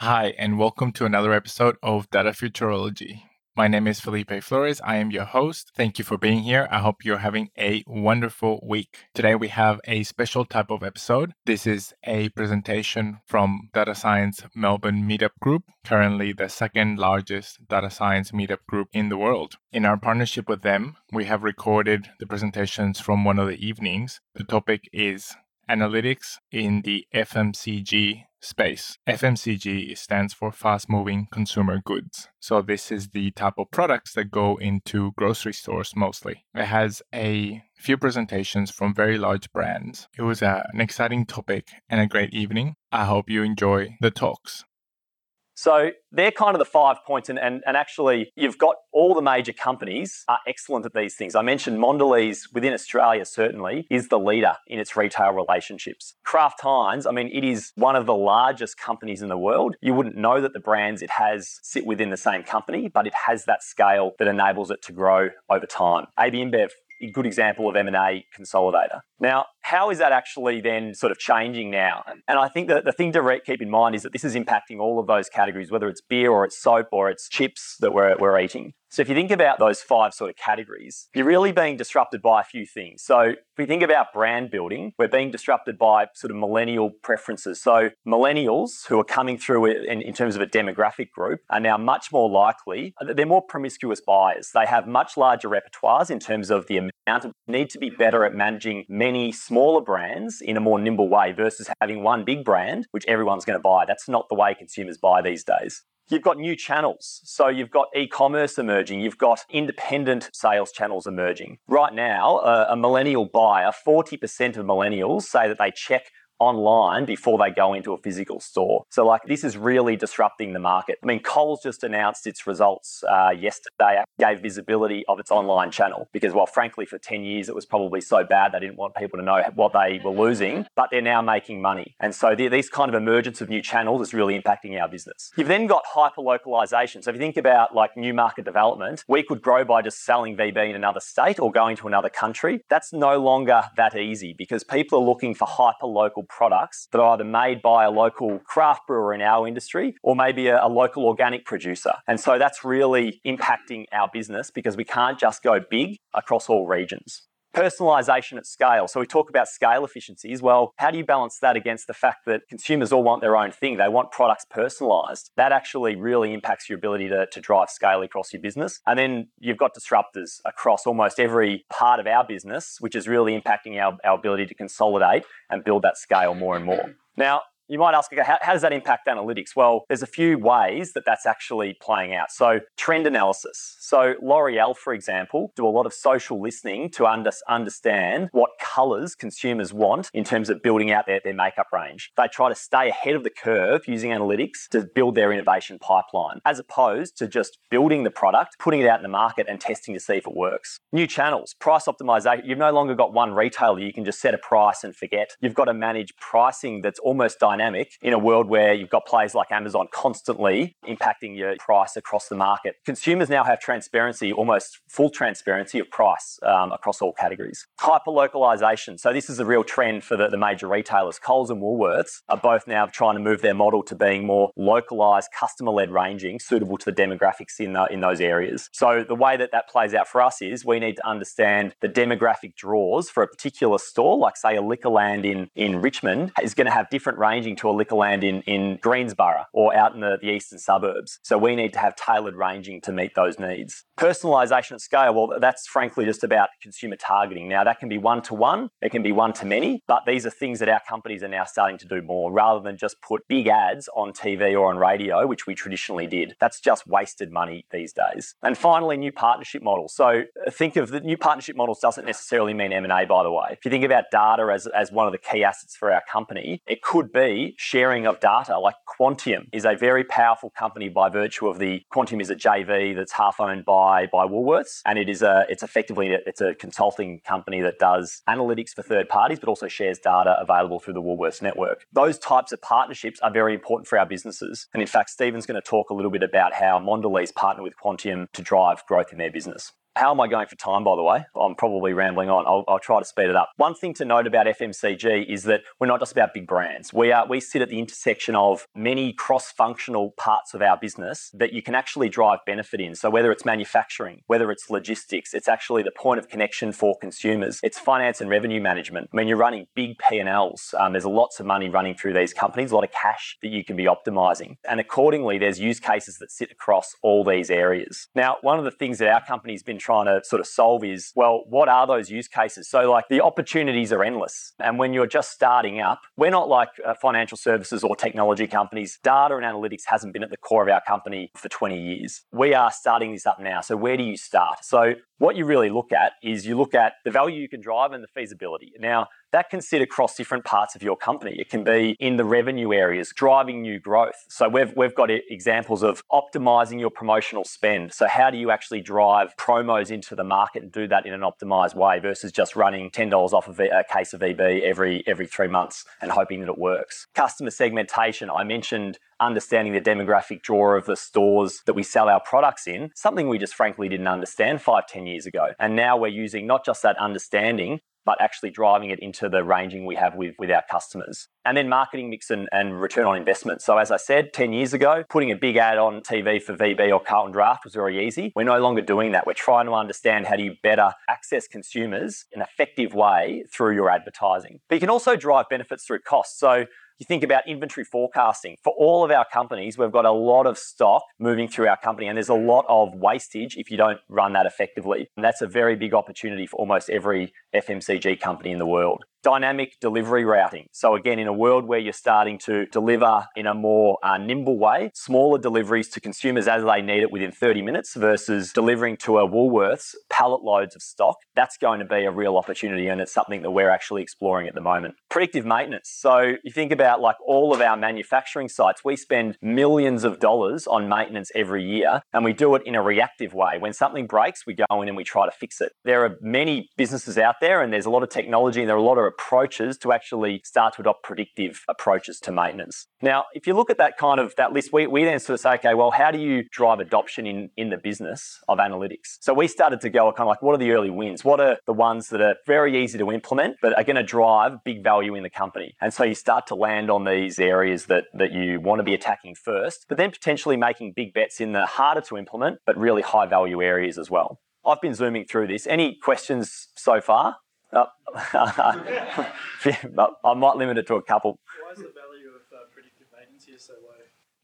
Hi, and welcome to another episode of Data Futurology. My name is Felipe Flores. I am your host. Thank you for being here. I hope you're having a wonderful week. Today we have a special type of episode. This is a presentation from Data Science Melbourne Meetup Group, currently the second largest data science meetup group in the world. In our partnership with them, we have recorded the presentations from one of the evenings. The topic is analytics in the FMCG space. FMCG stands for fast moving consumer goods. So, this is the type of products that go into grocery stores mostly. It has a few presentations from very large brands. It was a, an exciting topic and a great evening. I hope you enjoy the talks. So they're kind of the five points, and, and, and actually, you've got all the major companies are excellent at these things. I mentioned Mondelez within Australia, certainly, is the leader in its retail relationships. Kraft Heinz, I mean, it is one of the largest companies in the world. You wouldn't know that the brands it has sit within the same company, but it has that scale that enables it to grow over time. AB InBev, a good example of M&A consolidator. Now, how is that actually then sort of changing now? And I think that the thing to keep in mind is that this is impacting all of those categories, whether it's beer or it's soap or it's chips that we're, we're eating. So if you think about those five sort of categories, you're really being disrupted by a few things. So if we think about brand building, we're being disrupted by sort of millennial preferences. So millennials who are coming through in, in terms of a demographic group are now much more likely, they're more promiscuous buyers. They have much larger repertoires in terms of the amount of need to be better at managing many smaller brands in a more nimble way versus having one big brand, which everyone's going to buy. That's not the way consumers buy these days. You've got new channels. So you've got e commerce emerging, you've got independent sales channels emerging. Right now, a, a millennial buyer, 40% of millennials say that they check online before they go into a physical store. So, like, this is really disrupting the market. I mean, Coles just announced its results uh, yesterday, gave visibility of its online channel because, well, frankly, for 10 years it was probably so bad they didn't want people to know what they were losing, but they're now making money. And so, the, these kind of emergence of new channels is really impacting our business. You've then got hyper localization. So, if you think about like new market development, we could grow by just selling VB in another state or going to another country. That's no longer that easy because people are looking for hyper local products that are either made by a local craft brewer in our industry or maybe a, a, local organic producer. And so that's really impacting our business because we can't just go big across all regions. Personalization at scale. So we talk about scale efficiencies. Well, how do you balance that against the fact that consumers all want their own thing? They want products personalized. That actually really impacts your ability to, to drive scale across your business. And then you've got disruptors across almost every part of our business, which is really impacting our, our ability to consolidate and build that scale more and more. Now, you might ask, okay, how, how, does that impact analytics? Well, there's a few ways that that's actually playing out. So, trend analysis. So, L'Oreal, for example, do a lot of social listening to under, understand what colors consumers want in terms of building out their, their makeup range. They try to stay ahead of the curve using analytics to build their innovation pipeline, as opposed to just building the product, putting it out in the market, and testing to see if it works. New channels, price optimization. You've no longer got one retailer you can just set a price and forget. You've got to manage pricing that's almost dynamic dynamic in a world where you've got players like Amazon constantly impacting your price across the market. Consumers now have transparency, almost full transparency of price um, across all categories. Hyper localization. So, this is a real trend for the, the major retailers. Coles and Woolworths are both now trying to move their model to being more localized, customer led ranging, suitable to the demographics in, the, in those areas. So, the way that that plays out for us is we need to understand the demographic draws for a particular store, like, say, a Liquorland in, in Richmond, is going to have different ranging ranging to a Liquorland in, in Greensborough or out in the, the eastern suburbs. So we need to have tailored ranging to meet those needs. Personalization at scale, well, that's frankly just about consumer targeting. Now, that can be one to one, it can be one to many, but these are things that our companies are now starting to do more rather than just put big ads on TV or on radio, which we traditionally did. That's just wasted money these days. And finally, new partnership models. So uh, think of the new partnership models doesn't necessarily mean M&A, by the way. If you think about data as, as one of the key assets for our company, it could be sharing of data. Like Quantium is a very powerful company by virtue of the Quantium is a JV that's half owned by by Woolworths, and it is a it's effectively it's a consulting company that does analytics for third parties, but also shares data available through the Woolworths network. Those types of partnerships are very important for our businesses, and in fact, Stephen's going to talk a little bit about how Mondelez partner with Quantium to drive growth in their business. How am I going for time, by the way? I'm probably rambling on. I'll, I'll, try to speed it up. One thing to note about FMCG is that we're not just about big brands. We are we sit at the intersection of many cross-functional parts of our business that you can actually drive benefit in. So whether it's manufacturing, whether it's logistics, it's actually the point of connection for consumers. It's finance and revenue management. I mean, you're running big P&Ls. Um, there's lots of money running through these companies, a lot of cash that you can be optimizing. And accordingly, there's use cases that sit across all these areas. Now, one of the things that our company's been trying to sort of solve is, well, what are those use cases? So, like, the opportunities are endless. And when you're just starting up, we're not like uh, financial services or technology companies. Data and analytics hasn't been at the core of our company for 20 years. We are starting this up now. So, where do you start? So, what you really look at is you look at the value you can drive and the feasibility. Now, that can sit across different parts of your company. It can be in the revenue areas, driving new growth. So we've, we've got examples of optimizing your promotional spend. So how do you actually drive promos into the market and do that in an optimized way versus just running $10 off of a case of VB every, every three months and hoping that it works. Customer segmentation. I mentioned understanding the demographic draw of the stores that we sell our products in, something we just frankly didn't understand five, ten years ago. And now we're using not just that understanding, but actually driving it into the ranging we have with, with our customers. And then marketing mix and, and return on investment. So, as I said, 10 years ago, putting a big ad on TV for VB or Carlton Draft was very easy. We're no longer doing that. We're trying to understand how do you better access consumers in an effective way through your advertising. But you can also drive benefits through costs. So, you think about inventory forecasting. For all of our companies, we've got a lot of stock moving through our company, and there's a lot of wastage if you don't run that effectively. And that's a very big opportunity for almost every FMCG company in the world dynamic delivery routing. So, again, in a world where you're starting to deliver in a more uh, nimble way, smaller deliveries to consumers as they need it within 30 minutes versus delivering to a Woolworths pallet loads of stock, that's going to be a real opportunity and it's something that we're actually exploring at the moment. Predictive maintenance. So, you think about like all of our manufacturing sites, we spend millions of dollars on maintenance every year and we do it in a reactive way. When something breaks, we go in and we try to fix it. There are many businesses out there and there's a lot of technology and there are a lot of approaches to actually start to adopt predictive approaches to maintenance. Now, if you look at that kind of that list, we, we then sort of say, okay, well, how do you drive adoption in, in the business of analytics? So we started to go kind of like, what are the early wins? What are the ones that are very easy to implement, but are going to drive big value in the company? And so you start to land on these areas that, that you want to be attacking first, but then potentially making big bets in the harder to implement, but really high value areas as well. I've been zooming through this. Any questions so far? Oh. I might limit it to a couple. Why is the value of uh, predictive maintenance here so low?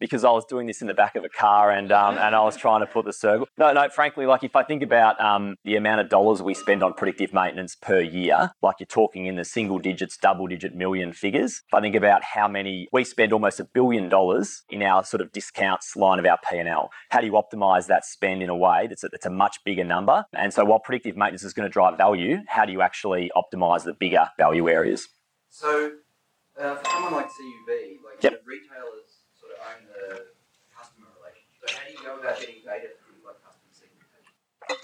Because I was doing this in the back of a car and um, and I was trying to put the circle. No, no. Frankly, like if I think about um, the amount of dollars we spend on predictive maintenance per year, like you're talking in the single digits, double digit million figures. If I think about how many we spend, almost a billion dollars in our sort of discounts line of our P and L. How do you optimize that spend in a way that's a, that's a much bigger number? And so, while predictive maintenance is going to drive value, how do you actually optimize the bigger value areas? So, uh, for someone like CUB, like yep. retailers own the customer relationship. How do you go about getting data things like customer segmentation?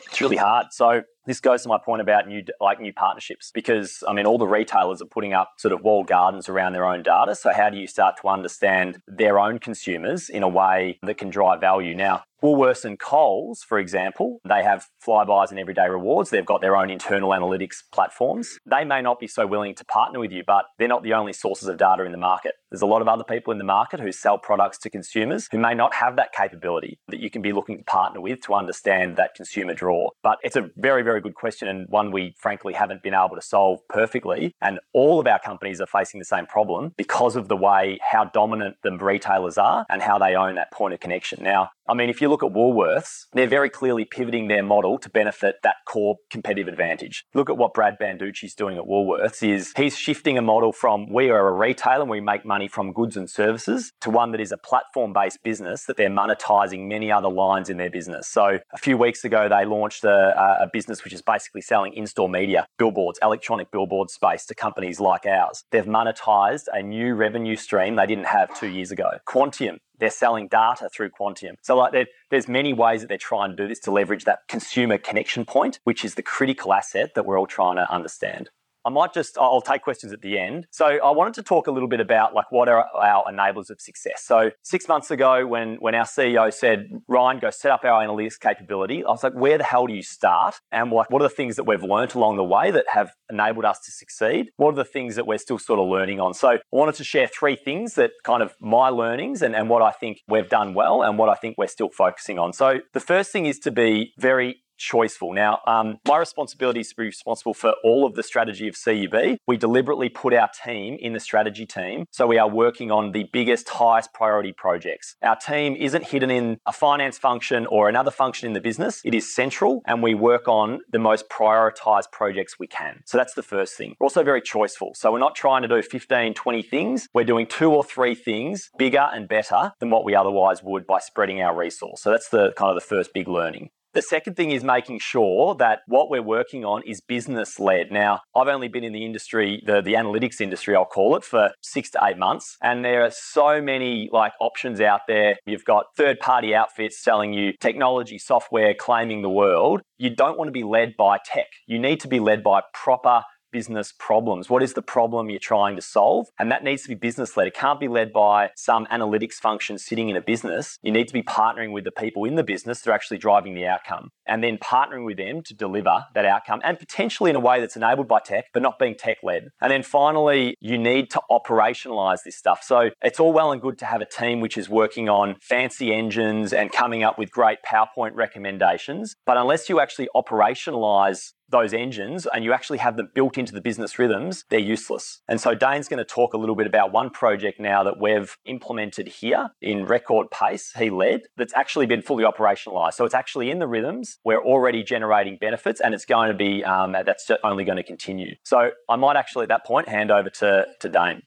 It's really hard. So this goes to my point about new like new partnerships because I mean all the retailers are putting up sort of walled gardens around their own data. So how do you start to understand their own consumers in a way that can drive value? Now, Woolworths and Coles, for example, they have Flybuys and everyday rewards. They've got their own internal analytics platforms. They may not be so willing to partner with you, but they're not the only sources of data in the market. There's a lot of other people in the market who sell products to consumers who may not have that capability that you can be looking to partner with to understand that consumer draw. But it's a very, very good question and one we frankly haven't been able to solve perfectly. And all of our companies are facing the same problem because of the way how dominant the retailers are and how they own that point of connection. Now, I mean, if you look at Woolworths, they're very clearly pivoting their model to benefit that core competitive advantage. Look at what Brad Banducci's doing at Woolworths is he's shifting a model from we are a retailer and we make money from goods and services to one that is a platform-based business that they're monetizing many other lines in their business. So a few weeks ago, they launched a, a business which is basically selling in-store media, billboards, electronic billboard space to companies like ours. They've monetized a new revenue stream they didn't have two years ago. Quantium they're selling data through Quantium. So like there's many ways that they're trying to do this to leverage that consumer connection point, which is the critical asset that we're all trying to understand. I might just, I'll take questions at the end. So I wanted to talk a little bit about like what are our enablers of success. So six months ago, when, when our CEO said, Ryan, go set up our analytics capability, I was like, where the hell do you start? And what, what are the things that we've learned along the way that have enabled us to succeed? What are the things that we're still sort of learning on? So I wanted to share three things that kind of my learnings and, and what I think we've done well and what I think we're still focusing on. So the first thing is to be very choiceful. Now, um, my responsibility is to be responsible for all of the strategy of CUB. We deliberately put our team in the strategy team, so we are working on the biggest, highest priority projects. Our team isn't hidden in a finance function or another function in the business. It is central, and we work on the most prioritized projects we can. So that's the first thing. We're also very choiceful. So we're not trying to do 15, 20 things. We're doing two or three things bigger and better than what we otherwise would by spreading our resource. So that's the kind of the first big learning. The second thing is making sure that what we're working on is business led. Now, I've only been in the industry, the, the analytics industry, I'll call it, for six to eight months. And there are so many like options out there. You've got third party outfits selling you technology, software, claiming the world. You don't want to be led by tech. You need to be led by proper business problems. What is the problem you're trying to solve? And that needs to be business led. It can't be led by some analytics function sitting in a business. You need to be partnering with the people in the business that are actually driving the outcome and then partnering with them to deliver that outcome and potentially in a way that's enabled by tech, but not being tech led. And then finally, you need to operationalize this stuff. So it's all well and good to have a team which is working on fancy engines and coming up with great PowerPoint recommendations. But unless you actually operationalize those engines and you actually have them built into the business rhythms, they're useless. And so Dane's going to talk a little bit about one project now that we've implemented here in record pace, he led, that's actually been fully operationalized. So it's actually in the rhythms. We're already generating benefits and it's going to be, um, that's only going to continue. So I might actually at that point hand over to, to Dane.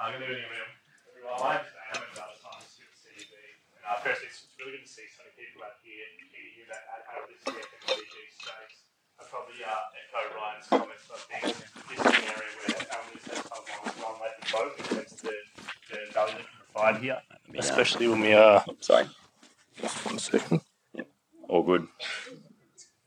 I'm going to do Dane. I'm CUB. And uh, firstly, it's really good to see so many people out here, here that have this FMCG space. I probably echo Ryan's comments. I think this is an area where analysts have some one way to go in terms of the, the value that we provide here, especially when we are. Sorry. Just one second. All good.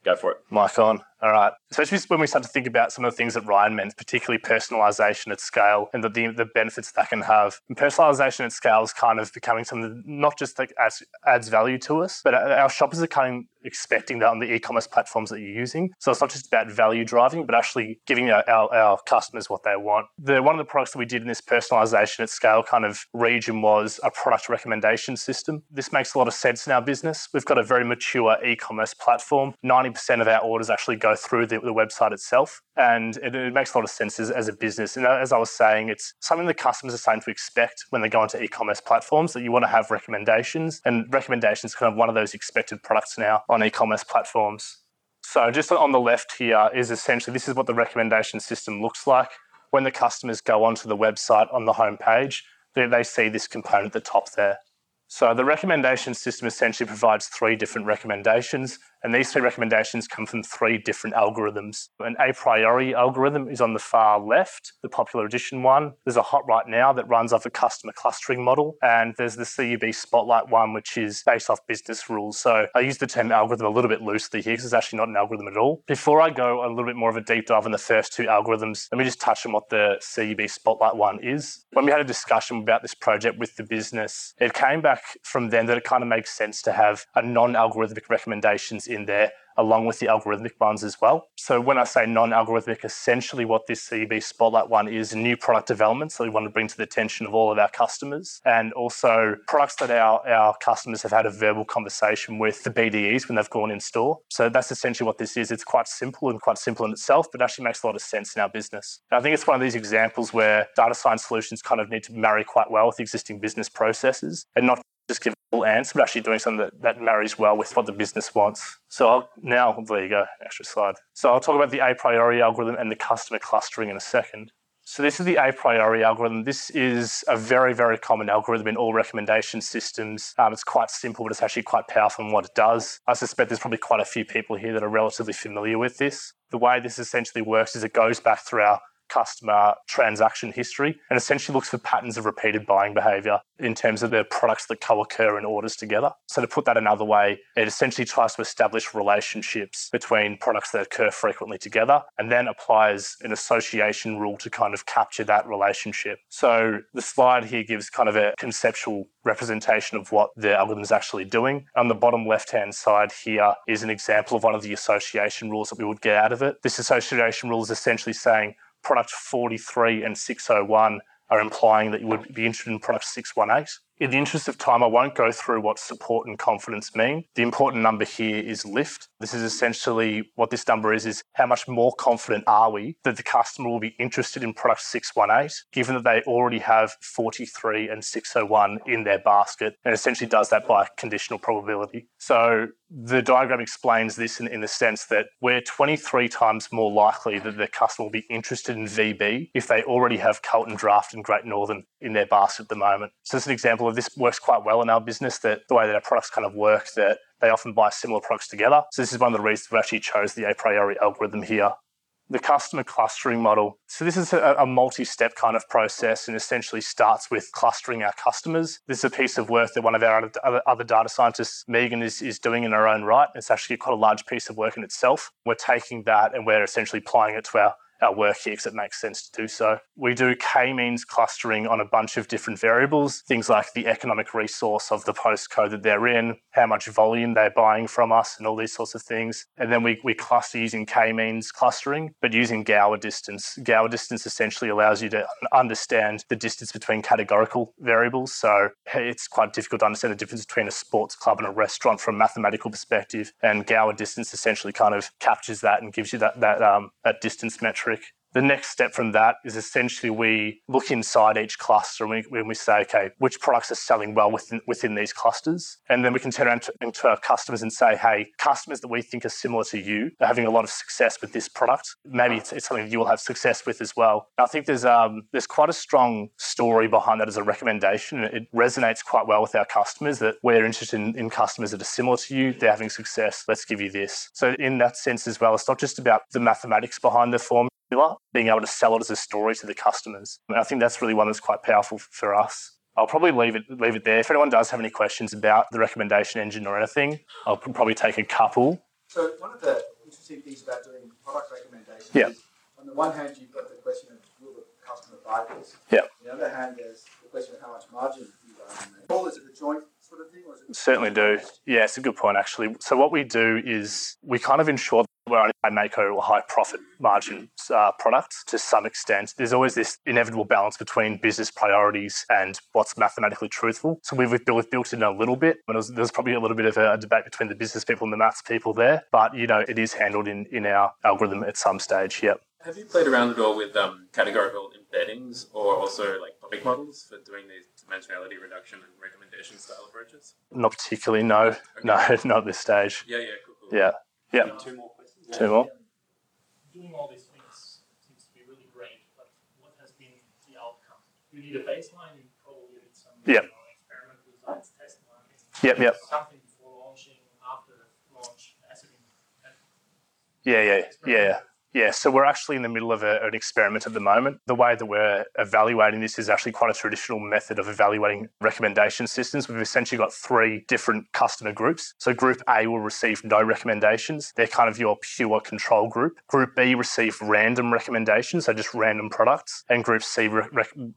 Go for it. Mic on. All right. Especially when we start to think about some of the things that Ryan meant, particularly personalization at scale and the, the, the benefits that can have. And personalization at scale is kind of becoming something that not just like adds, adds value to us, but our shoppers are kind of expecting that on the e-commerce platforms that you're using. So it's not just about value driving, but actually giving our, our, our customers what they want. The one of the products that we did in this personalization at scale kind of region was a product recommendation system. This makes a lot of sense in our business. We've got a very mature e-commerce platform. 90% of our orders actually go through the, the website itself. And it, it, makes a lot of sense as, as, a business. And uh, as I was saying, it's something that customers are starting to expect when they go onto e-commerce platforms that you want to have recommendations. And recommendations are kind of one of those expected products now on e-commerce platforms. So just on the left here is essentially this is what the recommendation system looks like. When the customers go onto the website on the homepage, they, they see this component at the top there. So the recommendation system essentially provides three different recommendations and these three recommendations come from three different algorithms. An a priori algorithm is on the far left, the popular edition one. There's a hot right now that runs off a customer clustering model. And there's the CUB Spotlight one, which is based off business rules. So I use the term algorithm a little bit loosely here because it's actually not an algorithm at all. Before I go a little bit more of a deep dive on the first two algorithms, let me just touch on what the CUB Spotlight one is. When we had a discussion about this project with the business, it came back from them that it kind of makes sense to have a non-algorithmic recommendations in there along with the algorithmic ones as well. So when I say non-algorithmic, essentially what this CUB Spotlight one is new product development. So we want to bring to the attention of all of our customers and also products that our, our customers have had a verbal conversation with the BDEs when they've gone in store. So that's essentially what this is. It's quite simple and quite simple in itself, but actually makes a lot of sense in our business. And I think it's one of these examples where data science solutions kind of need to marry quite well with existing business processes and not just give a full answer, but actually doing something that, that marries well with what the business wants. So I'll, now, there you go, extra slide. So I'll talk about the a priori algorithm and the customer clustering in a second. So this is the a priori algorithm. This is a very, very common algorithm in all recommendation systems. Um, it's quite simple, but it's actually quite powerful in what it does. I suspect there's probably quite a few people here that are relatively familiar with this. The way this essentially works is it goes back through our customer transaction history and essentially looks for patterns of repeated buying behavior in terms of the products that co occur in orders together. So, to put that another way, it essentially tries to establish relationships between products that occur frequently together and then applies an association rule to kind of capture that relationship. So, the slide here gives kind of a conceptual representation of what the algorithm is actually doing. On the bottom left hand side here is an example of one of the association rules that we would get out of it. This association rule is essentially saying product 43 and 601 are implying that you would be interested in product 618. In the interest of time, I won't go through what support and confidence mean. The important number here is lift. This is essentially what this number is, is how much more confident are we that the customer will be interested in product 618, given that they already have 43 and 601 in their basket, and essentially does that by conditional probability. So the diagram explains this in, in the sense that we're 23 times more likely that the customer will be interested in VB if they already have Carlton Draft and Great Northern in their basket at the moment. So it's an example of this works quite well in our business that the way that our products kind of work that they often buy similar products together. So this is one of the reasons we actually chose the a priori algorithm here. The customer clustering model. So this is a, a multi-step kind of process and essentially starts with clustering our customers. This is a piece of work that one of our other, other data scientists, Megan, is, is doing in her own right. It's actually quite a large piece of work in itself. We're taking that and we're essentially applying it to our our work here it makes sense to do so. We do k-means clustering on a bunch of different variables, things like the economic resource of the postcode that they're in, how much volume they're buying from us, and all these sorts of things. And then we, we cluster using k-means clustering, but using Gower distance. Gower distance essentially allows you to understand the distance between categorical variables. So it's quite difficult to understand the difference between a sports club and a restaurant from a mathematical perspective. And Gower distance essentially kind of captures that and gives you that, that, um, that distance metric the next step from that is essentially we look inside each cluster and we, we say, okay, which products are selling well within, within these clusters? And then we can turn around to, into our customers and say, hey, customers that we think are similar to you are having a lot of success with this product. Maybe it's, it's something you will have success with as well. I think there's, um, there's quite a strong story behind that as a recommendation. It resonates quite well with our customers that we're interested in, in customers that are similar to you. They're having success. Let's give you this. So in that sense as well, it's not just about the mathematics behind the being able to sell it as a story to the customers. I, I think that's really one that's quite powerful for us. I'll probably leave it leave it there. If anyone does have any questions about the recommendation engine or anything, I'll probably take a couple. So one of the interesting things about doing product recommendations yeah. is on the one hand you've got the question of will the customer buy this? Yeah. On the other hand there's the question of how much margin you guys make. Or is it a joint sort of thing? Or is it Certainly do. Yeah, it's a good point actually. So what we do is we kind of ensure only high make or high profit margin uh, products to some extent. There's always this inevitable balance between business priorities and what's mathematically truthful. So we've, we've, built, built in a little bit. But was, there's probably a little bit of a, debate between the business people and the maths people there. But, you know, it is handled in, in our algorithm at some stage, yep. Have you played around at all with um, categorical embeddings or also like topic models for doing these dimensionality reduction and recommendation style approaches? Not particularly, no. Okay. No, not at this stage. Yeah, yeah, cool, cool. Yeah. Yeah. Two more. Two more. Doing all these things seems to be really great, but what has been the outcome? You need a baseline, you probably need some yep. you know, experiment results, test. Yep, yep. Something before launching, after launch, as yeah, yeah, yeah. Yeah, so we're actually in the middle of a, an experiment at the moment. The way that we're evaluating this is actually quite a traditional method of evaluating recommendation systems. We've essentially got three different customer groups. So, Group A will receive no recommendations. They're kind of your pure control group. Group B receive random recommendations, so just random products. And Group C re-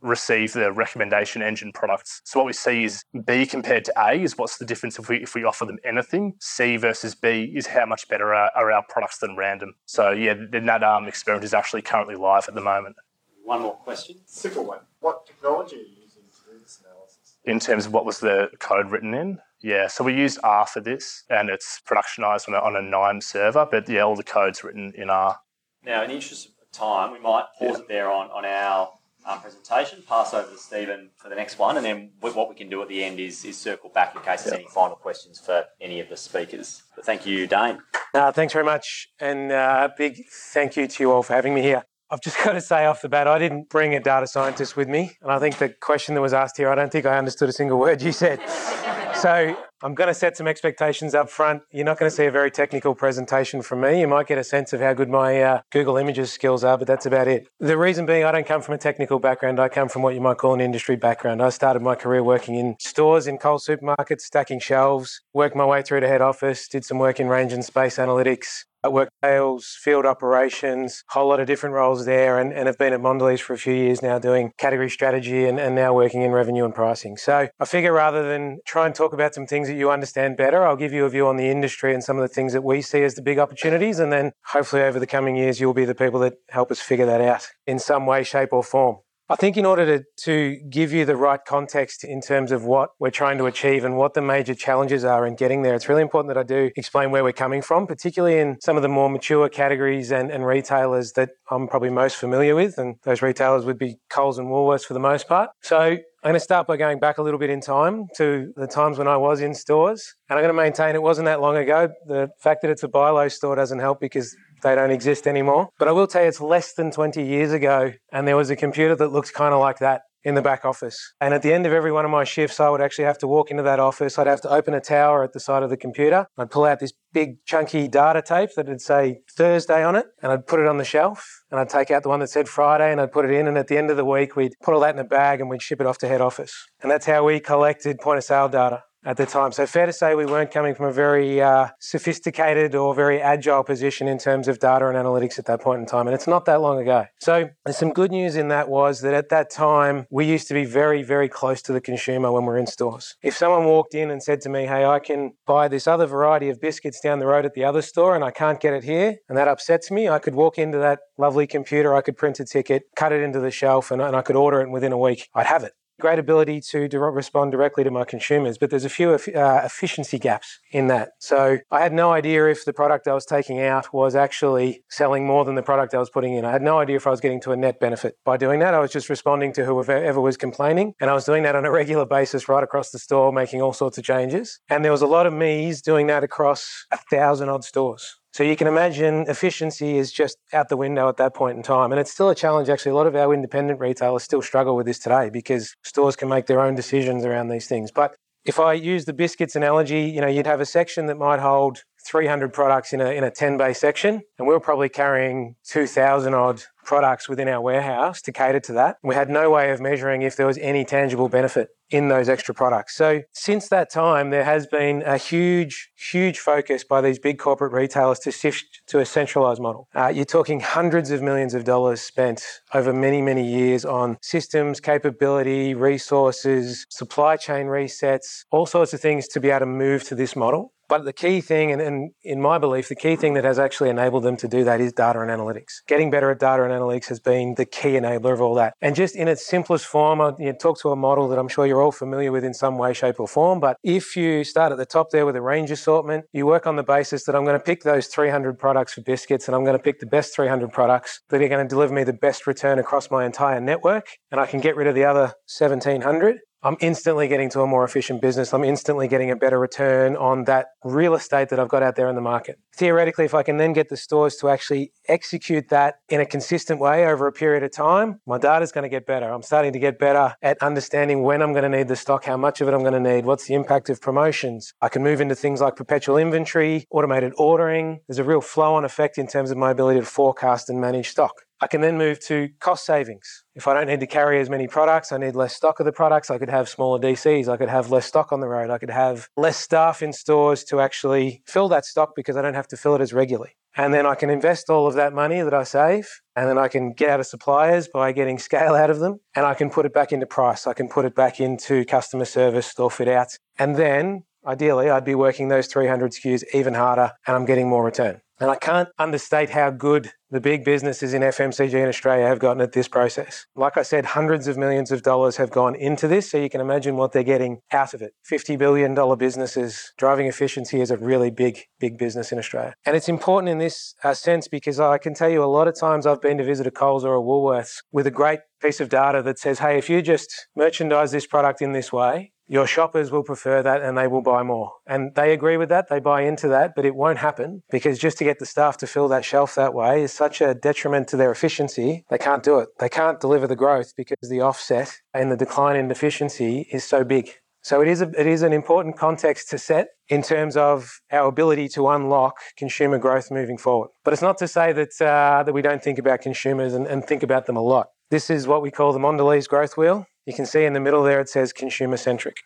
receive the recommendation engine products. So, what we see is B compared to A is what's the difference if we, if we offer them anything. C versus B is how much better are, are our products than random. So, yeah, and that um, experiment is actually currently live at the moment. One more question. Simple one. What technology are you using to do this analysis? In terms of what was the code written in? Yeah, so we used R for this, and it's productionized on a, on a KNIME server, but yeah, all the code's written in R. Now, in the interest of time, we might pause yeah. it there on, on our um, presentation, pass over to Stephen for the next one, and then what we can do at the end is, is circle back in case there's any final questions for any of the speakers. But thank you, Dane. Uh, thanks very much, and a uh, big thank you to you all for having me here. I've just got to say off the bat, I didn't bring a data scientist with me, and I think the question that was asked here, I don't think I understood a single word you said. so I'm going to set some expectations up front. You're not going to see a very technical presentation from me. You might get a sense of how good my uh, Google Images skills are, but that's about it. The reason being, I don't come from a technical background. I come from what you might call an industry background. I started my career working in stores in Coles supermarkets, stacking shelves, worked my way through to head office, did some work in range and space analytics, I worked sales, field operations, a whole lot of different roles there, and, and have been at Mondelez for a few years now doing category strategy and, and now working in revenue and pricing. So I figure rather than try and talk about some things that you understand better, I'll give you a view on the industry and some of the things that we see as the big opportunities. And then hopefully over the coming years, you'll be the people that help us figure that out in some way, shape, or form. I think in order to, to give you the right context in terms of what we're trying to achieve and what the major challenges are in getting there, it's really important that I do explain where we're coming from, particularly in some of the more mature categories and, and retailers that I'm probably most familiar with. And those retailers would be Coles and Woolworths for the most part. So I'm going to start by going back a little bit in time to the times when I was in stores. And I'm going to maintain it wasn't that long ago. The fact that it's a Bi-Lo store doesn't help because they don't exist anymore. But I will tell you, it's less than 20 years ago, and there was a computer that looks kind of like that in the back office. And at the end of every one of my shifts, I would actually have to walk into that office. I'd have to open a tower at the side of the computer. I'd pull out this big chunky data tape that would say Thursday on it, and I'd put it on the shelf. And I'd take out the one that said Friday and I'd put it in. And at the end of the week, we'd put all that in a bag and we'd ship it off to head office. And that's how we collected point of sale data at the time. So fair to say we weren't coming from a very uh, sophisticated or very agile position in terms of data and analytics at that point in time. And it's not that long ago. So some good news in that was that at that time we used to be very, very close to the consumer when we're in stores. If someone walked in and said to me, hey, I can buy this other variety of biscuits down the road at the other store and I can't get it here, and that upsets me, I could walk into that lovely computer, I could print a ticket, cut it into the shelf, and, and I could order it within a week. I'd have it great ability to respond directly to my consumers, but there's a few uh, efficiency gaps in that. So I had no idea if the product I was taking out was actually selling more than the product I was putting in. I had no idea if I was getting to a net benefit by doing that. I was just responding to whoever was complaining, and I was doing that on a regular basis right across the store, making all sorts of changes. And there was a lot of me's doing that across a thousand odd stores. So you can imagine efficiency is just out the window at that point in time. And it's still a challenge. Actually, a lot of our independent retailers still struggle with this today because stores can make their own decisions around these things. But if I use the biscuits analogy, you know, you'd have a section that might hold 300 products in a, in a 10 bay section, and we are probably carrying 2,000 odd products within our warehouse to cater to that. We had no way of measuring if there was any tangible benefit in those extra products. So since that time, there has been a huge, huge focus by these big corporate retailers to shift to a centralized model. Uh, you're talking hundreds of millions of dollars spent over many, many years on systems, capability, resources, supply chain resets, all sorts of things to be able to move to this model. But the key thing, and, and, in my belief, the key thing that has actually enabled them to do that is data and analytics. Getting better at data and analytics has been the key enabler of all that. And just in its simplest form, I you know, talk to a model that I'm sure you're all familiar with in some way, shape, or form. But if you start at the top there with a range assortment, you work on the basis that I'm going to pick those 300 products for biscuits and I'm going to pick the best 300 products that are going to deliver me the best return across my entire network. And I can get rid of the other 1700 I'm instantly getting to a more efficient business. I'm instantly getting a better return on that real estate that I've got out there in the market. Theoretically, if I can then get the stores to actually execute that in a consistent way over a period of time, my data is going to get better. I'm starting to get better at understanding when I'm going to need the stock, how much of it I'm going to need, what's the impact of promotions. I can move into things like perpetual inventory, automated ordering. There's a real flow on effect in terms of my ability to forecast and manage stock. I can then move to cost savings. If I don't need to carry as many products, I need less stock of the products. I could have smaller DCs. I could have less stock on the road. I could have less staff in stores to actually fill that stock because I don't have to fill it as regularly. And then I can invest all of that money that I save, and then I can get out of suppliers by getting scale out of them, and I can put it back into price. I can put it back into customer service, store fit out. And then ideally, I'd be working those 300 SKUs even harder, and I'm getting more return. And I can't understate how good the big businesses in FMCG in Australia have gotten at this process. Like I said, hundreds of millions of dollars have gone into this, so you can imagine what they're getting out of it. $50 billion businesses. Driving efficiency is a really big, big business in Australia. And it's important in this uh, sense because I can tell you a lot of times I've been to visit a Coles or a Woolworths with a great piece of data that says, hey, if you just merchandise this product in this way, your shoppers will prefer that and they will buy more. And they agree with that, they buy into that, but it won't happen because just to get the staff to fill that shelf that way is such a detriment to their efficiency, they can't do it. They can't deliver the growth because the offset and the decline in efficiency is so big. So it is, a, it is an important context to set in terms of our ability to unlock consumer growth moving forward. But it's not to say that, uh, that we don't think about consumers and, and think about them a lot. This is what we call the Mondelez growth wheel. You can see in the middle there it says consumer centric.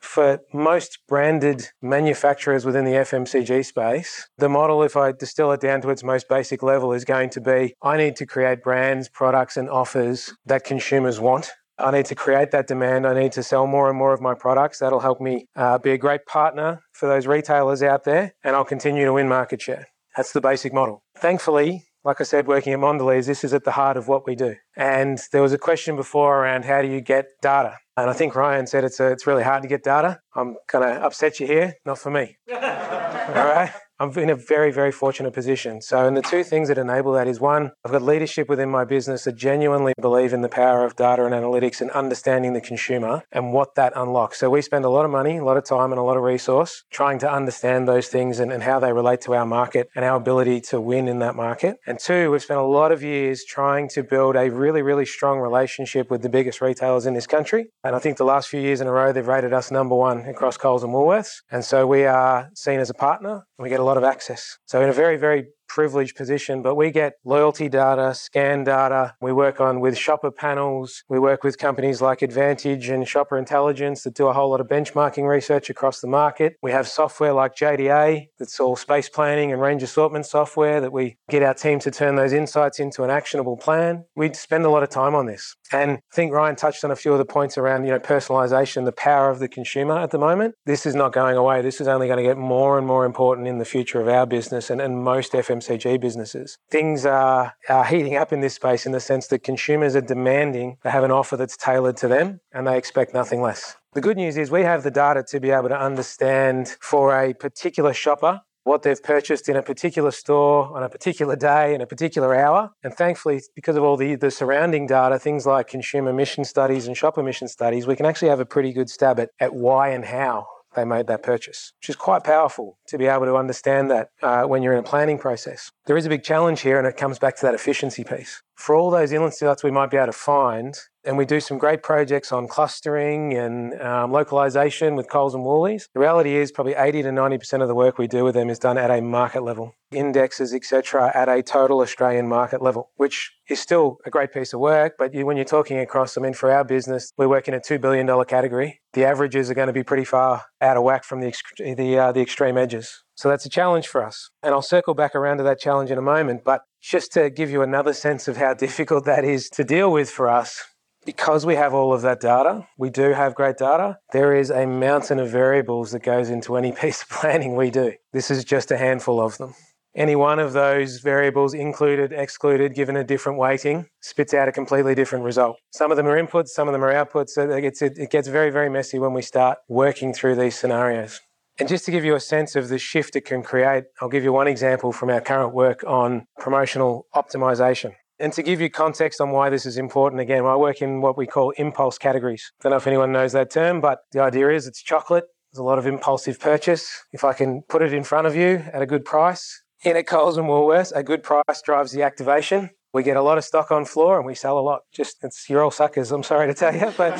For most branded manufacturers within the FMCG space, the model, if I distill it down to its most basic level, is going to be I need to create brands, products, and offers that consumers want I need to create that demand. I need to sell more and more of my products. That'll help me uh, be a great partner for those retailers out there, and I'll continue to win market share. That's the basic model. Thankfully, like I said, working at Mondelez, this is at the heart of what we do. And there was a question before around how do you get data? And I think Ryan said it's, a, it's really hard to get data. I'm going to upset you here, not for me. All right? I'm in a very, very fortunate position. So, and the two things that enable that is one, I've got leadership within my business that genuinely believe in the power of data and analytics and understanding the consumer and what that unlocks. So, we spend a lot of money, a lot of time, and a lot of resource trying to understand those things and, and how they relate to our market and our ability to win in that market. And two, we've spent a lot of years trying to build a really, really strong relationship with the biggest retailers in this country. And I think the last few years in a row, they've rated us number one across Coles and Woolworths. And so we are seen as a partner and we get a lot of access. So in a very, very privileged position, but we get loyalty data, scan data. We work on with shopper panels. We work with companies like Advantage and Shopper Intelligence that do a whole lot of benchmarking research across the market. We have software like JDA that's all space planning and range assortment software that we get our team to turn those insights into an actionable plan. We spend a lot of time on this. And I think Ryan touched on a few of the points around, you know, personalization, the power of the consumer at the moment. This is not going away. This is only going to get more and more important in the future of our business and, and most FM FMCG businesses. Things are, are heating up in this space in the sense that consumers are demanding to have an offer that's tailored to them and they expect nothing less. The good news is we have the data to be able to understand for a particular shopper what they've purchased in a particular store on a particular day in a particular hour. And thankfully, because of all the, the surrounding data, things like consumer mission studies and shopper mission studies, we can actually have a pretty good stab at, at why and how they made that purchase, which is quite powerful to be able to understand that uh, when you're in a planning process. There is a big challenge here, and it comes back to that efficiency piece. For all those insights we might be able to find, and we do some great projects on clustering and um, localization with Coles and Woolies. The reality is probably 80 to 90% of the work we do with them is done at a market level, indexes, etc., at a total Australian market level, which is still a great piece of work. But you, when you're talking across, I mean, for our business, we work in a $2 billion category. The averages are going to be pretty far out of whack from the, the, uh, the extreme edges. So that's a challenge for us. And I'll circle back around to that challenge in a moment. But just to give you another sense of how difficult that is to deal with for us, because we have all of that data, we do have great data, there is a mountain of variables that goes into any piece of planning we do. This is just a handful of them. Any one of those variables, included, excluded, given a different weighting, spits out a completely different result. Some of them are inputs, some of them are outputs. So it gets, it gets very, very messy when we start working through these scenarios. And just to give you a sense of the shift it can create, I'll give you one example from our current work on promotional optimization. And to give you context on why this is important, again, I work in what we call impulse categories. Don't know if anyone knows that term, but the idea is it's chocolate. There's a lot of impulsive purchase. If I can put it in front of you at a good price, in at Coles and Woolworths, a good price drives the activation. We get a lot of stock on floor and we sell a lot. Just, it's, you're all suckers, I'm sorry to tell you, but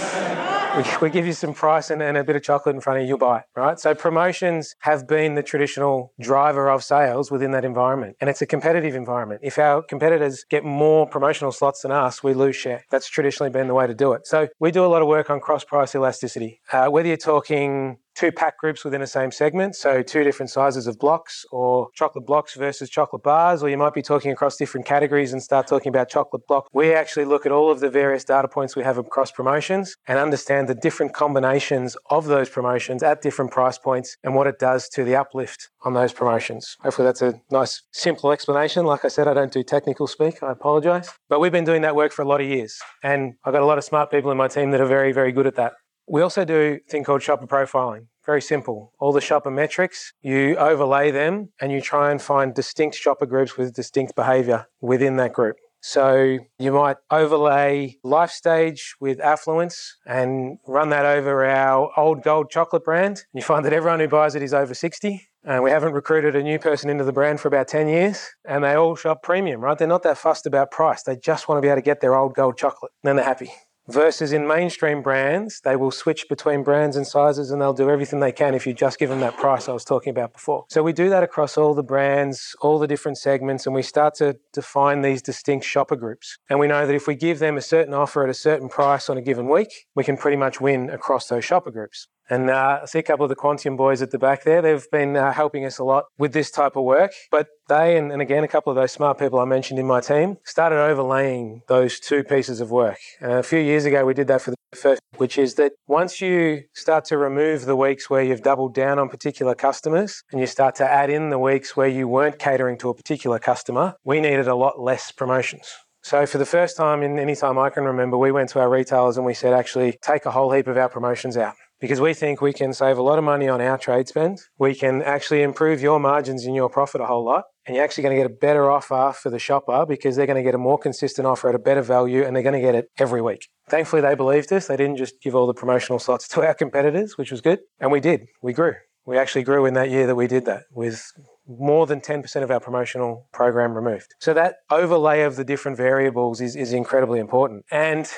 we, give you some price and, and, a bit of chocolate in front of you, you'll buy it, right? So promotions have been the traditional driver of sales within that environment. And it's a competitive environment. If our competitors get more promotional slots than us, we lose share. That's traditionally been the way to do it. So we do a lot of work on cross price elasticity. Uh, whether you're talking two pack groups within the same segment, so two different sizes of blocks, or chocolate blocks versus chocolate bars, or you might be talking across different categories and start talking about chocolate block. We actually look at all of the various data points we have across promotions and understand the different combinations of those promotions at different price points and what it does to the uplift on those promotions. Hopefully, that's a nice, simple explanation. Like I said, I don't do technical speak, I apologize. But we've been doing that work for a lot of years, and I've got a lot of smart people in my team that are very, very good at that. We also do a thing called shopper profiling. Very simple. All the shopper metrics, you overlay them and you try and find distinct shopper groups with distinct behavior within that group. So you might overlay life stage with affluence and run that over our old gold chocolate brand. You find that everyone who buys it is over 60. And we haven't recruited a new person into the brand for about 10 years. And they all shop premium, right? They're not that fussed about price. They just want to be able to get their old gold chocolate. And then they're happy. Versus in mainstream brands, they will switch between brands and sizes and they'll do everything they can if you just give them that price I was talking about before. So we do that across all the brands, all the different segments, and we start to define these distinct shopper groups. And we know that if we give them a certain offer at a certain price on a given week, we can pretty much win across those shopper groups. And uh, I see a couple of the Quantium boys at the back there. They've been uh, helping us a lot with this type of work. But they, and, and, again, a couple of those smart people I mentioned in my team, started overlaying those two pieces of work. A few years ago, we did that for the first, which is that once you start to remove the weeks where you've doubled down on particular customers and you start to add in the weeks where you weren't catering to a particular customer, we needed a lot less promotions. So for the first time in any time I can remember, we went to our retailers and we said, actually, take a whole heap of our promotions out because we think we can save a lot of money on our trade spend. We can actually improve your margins and your profit a whole lot. And you're actually going to get a better offer for the shopper because they're going to get a more consistent offer at a better value and they're going to get it every week. Thankfully, they believed us. They didn't just give all the promotional slots to our competitors, which was good. And we did. We grew. We actually grew in that year that we did that with more than 10% of our promotional program removed. So that overlay of the different variables is, is incredibly important. And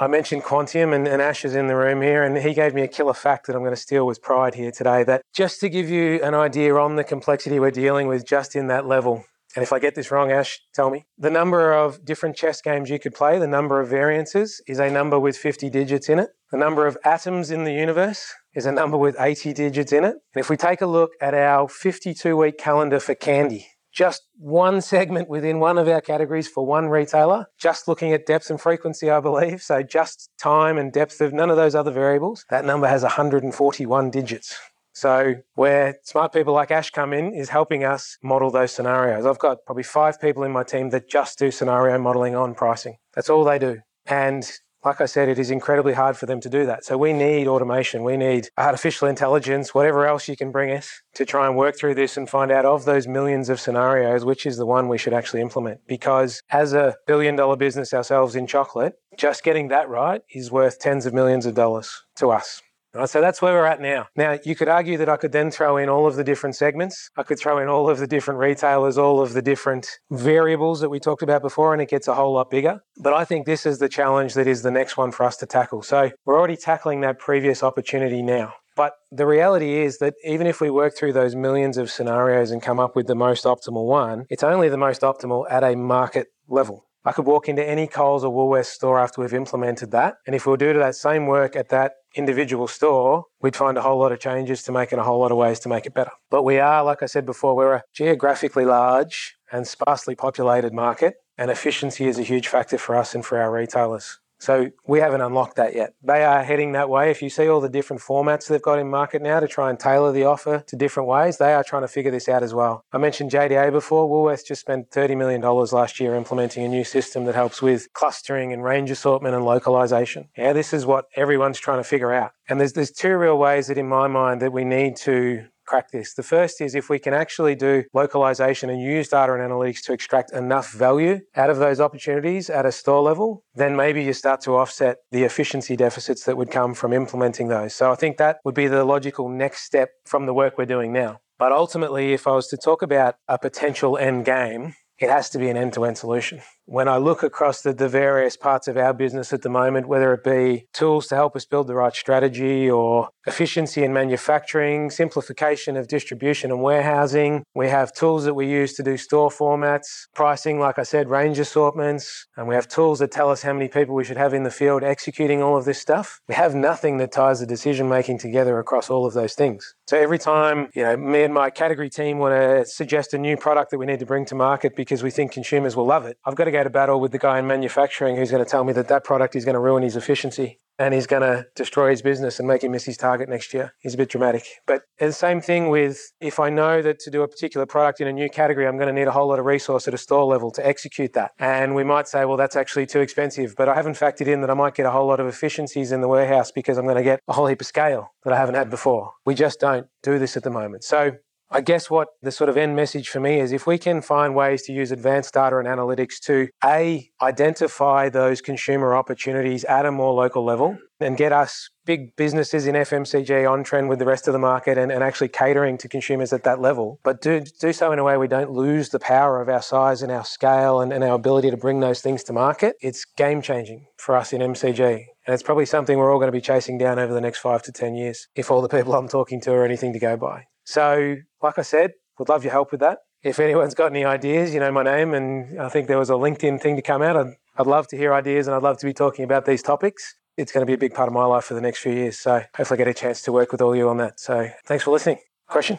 I mentioned Quantium, and, and, Ash is in the room here, and he gave me a killer fact that I'm going to steal with pride here today. That just to give you an idea on the complexity we're dealing with just in that level, and if I get this wrong, Ash, tell me. The number of different chess games you could play, the number of variances, is a number with 50 digits in it. The number of atoms in the universe is a number with 80 digits in it. And if we take a look at our 52 week calendar for candy, just one segment within one of our categories for one retailer, just looking at depth and frequency, I believe. So just time and depth of none of those other variables. That number has 141 digits. So where smart people like Ash come in is helping us model those scenarios. I've got probably five people in my team that just do scenario modeling on pricing. That's all they do. And like I said, it is incredibly hard for them to do that. So we need automation, we need artificial intelligence, whatever else you can bring us to try and work through this and find out of those millions of scenarios, which is the one we should actually implement. Because as a billion dollar business ourselves in chocolate, just getting that right is worth tens of millions of dollars to us. Right, so that's where we're at now. Now, you could argue that I could then throw in all of the different segments. I could throw in all of the different retailers, all of the different variables that we talked about before, and it gets a whole lot bigger. But I think this is the challenge that is the next one for us to tackle. So we're already tackling that previous opportunity now. But the reality is that even if we work through those millions of scenarios and come up with the most optimal one, it's only the most optimal at a market level. I could walk into any Coles or Woolworths store after we've implemented that. And if we were to do that same work at that individual store, we'd find a whole lot of changes to make and a whole lot of ways to make it better. But we are, like I said before, we're a geographically large and sparsely populated market, and efficiency is a huge factor for us and for our retailers. So we haven't unlocked that yet. They are heading that way. If you see all the different formats they've got in market now to try and tailor the offer to different ways, they are trying to figure this out as well. I mentioned JDA before. Woolworths just spent $30 million last year implementing a new system that helps with clustering and range assortment and localization. Yeah, this is what everyone's trying to figure out. And there's, there's two real ways that in my mind that we need to crack this. The first is if we can actually do localization and use data and analytics to extract enough value out of those opportunities at a store level, then maybe you start to offset the efficiency deficits that would come from implementing those. So I think that would be the logical next step from the work we're doing now. But ultimately, if I was to talk about a potential end game, it has to be an end to end solution. When I look across the, the, various parts of our business at the moment, whether it be tools to help us build the right strategy or efficiency in manufacturing, simplification of distribution and warehousing, we have tools that we use to do store formats, pricing, like I said, range assortments, and we have tools that tell us how many people we should have in the field executing all of this stuff. We have nothing that ties the decision making together across all of those things. So every time, you know, me and my category team want to suggest a new product that we need to bring to market because we think consumers will love it, I've got to go to battle with the guy in manufacturing who's going to tell me that that product is going to ruin his efficiency and he's going to destroy his business and make him miss his target next year. He's a bit dramatic. But the same thing with if I know that to do a particular product in a new category, I'm going to need a whole lot of resource at a store level to execute that. And we might say, well, that's actually too expensive. But I haven't factored in that I might get a whole lot of efficiencies in the warehouse because I'm going to get a whole heap of scale that I haven't had before. We just don't do this at the moment. So I guess what the sort of end message for me is if we can find ways to use advanced data and analytics to A, identify those consumer opportunities at a more local level and get us big businesses in FMCG on trend with the rest of the market and, and actually catering to consumers at that level, but do, do so in a way we don't lose the power of our size and our scale and, and our ability to bring those things to market, it's game changing for us in FMCG. And it's probably something we're all going to be chasing down over the next five to 10 years if all the people I'm talking to are anything to go by. So, like I said, would love your help with that. If anyone's got any ideas, you know my name, and I think there was a LinkedIn thing to come out. I'd, I'd love to hear ideas and I'd love to be talking about these topics. It's going to be a big part of my life for the next few years. So, hopefully, I get a chance to work with all you on that. So, thanks for listening. Question?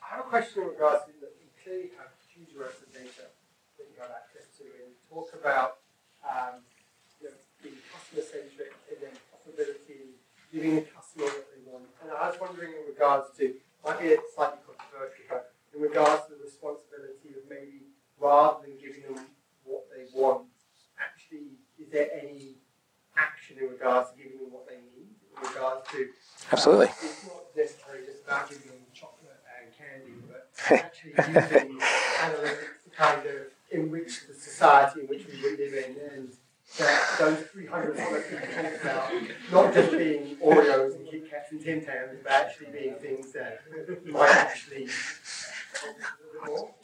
I have a question in regards to that you clearly have huge amounts of data that you have access to, and you talk about um, you know, being customer centric and then profitability, giving the customer what they want. And I was wondering in regards to might be slightly controversial, but in regards to the responsibility of maybe rather than giving them what they want, actually, is there any action in regards to giving them what they need? In regards to Absolutely. Uh, it's not necessarily just about giving them chocolate and candy, but actually using analytics to kind of enrich the society in which we live in and that those 300 products that you talked about, not just being Oreos and Kit Kats and Tim Tams, but actually being things that might actually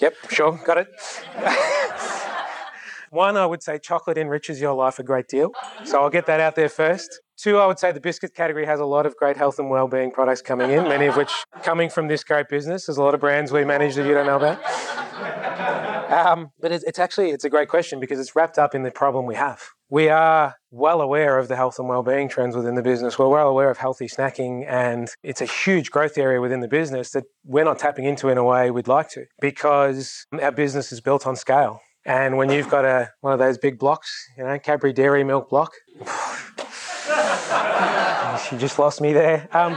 Yep, sure, got it. One, I would say chocolate enriches your life a great deal. So I'll get that out there first. Two, I would say the biscuit category has a lot of great health and well-being products coming in, many of which coming from this great business. There's a lot of brands we manage that you don't know about. Um, but it's, it's actually it's a great question because it's wrapped up in the problem we have. We are well aware of the health and well-being trends within the business. We're well aware of healthy snacking, and it's a huge growth area within the business that we're not tapping into in a way we'd like to because our business is built on scale. And when you've got a one of those big blocks, you know, Cadbury Dairy Milk block, she just lost me there. Um,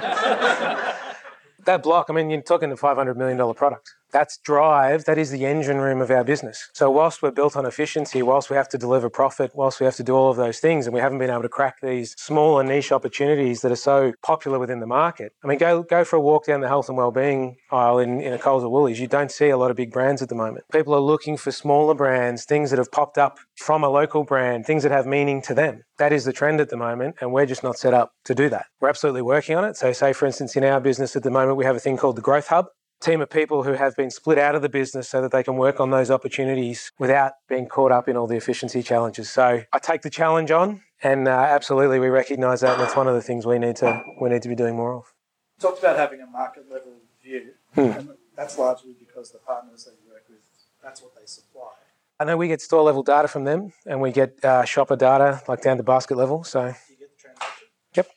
that block, I mean, you're talking a $500 million product. That's drive, that is the engine room of our business. So, whilst we're built on efficiency, whilst we have to deliver profit, whilst we have to do all of those things, and we haven't been able to crack these smaller niche opportunities that are so popular within the market. I mean, go, go for a walk down the health and wellbeing aisle in, in a Coles or Woolies. You don't see a lot of big brands at the moment. People are looking for smaller brands, things that have popped up from a local brand, things that have meaning to them. That is the trend at the moment, and we're just not set up to do that. We're absolutely working on it. So, say, for instance, in our business at the moment, we have a thing called the Growth Hub team of people who have been split out of the business so that they can work on those opportunities without being caught up in all the efficiency challenges. So I take the challenge on, and uh, absolutely we recognise that, and it's one of the things we need to we need to be doing more of. You talked about having a market level view. Hmm. And that's largely because the partners that you work with, that's what they supply. I know we get store level data from them, and we get uh, shopper data like down to basket level. So You get the transaction. Yep.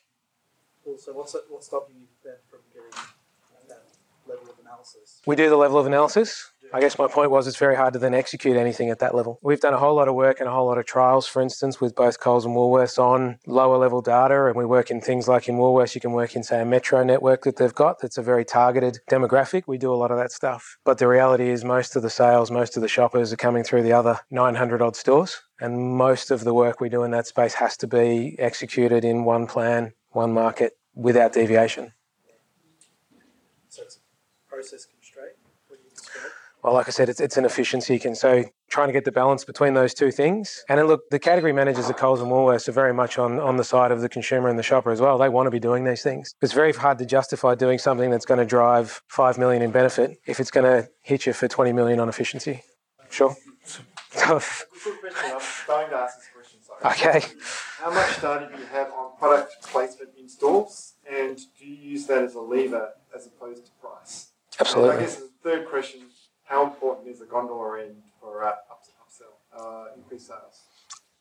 Cool. So what's what's stopping you then from getting that level of analysis? We do the level of analysis. I guess my point was it's very hard to then execute anything at that level. We've done a whole lot of work and a whole lot of trials, for instance, with both Coles and Woolworths on lower level data. And we work in things like in Woolworths, you can work in, say, a metro network that they've got that's a very targeted demographic. We do a lot of that stuff. But the reality is, most of the sales, most of the shoppers are coming through the other 900 odd stores. And most of the work we do in that space has to be executed in one plan, one market, without deviation. So it's process constraint. What do you describe? Well, like I said, it's, it's an efficiency. And so trying to get the balance between those two things. And then look, the category managers at Coles and Woolworths are very much on, on the side of the consumer and the shopper as well. They want to be doing these things. It's very hard to justify doing something that's going to drive 5 million in benefit if it's going to hit you for 20 million on efficiency. Sure. Tough. Question. I'm dying to ask this question. Okay. How much data do you have on product placement in stores, and do you use that as a lever as opposed to price? And I Absolutely. guess the third question: How important is the gondola end for uh, up, upsell, uh, increased sales?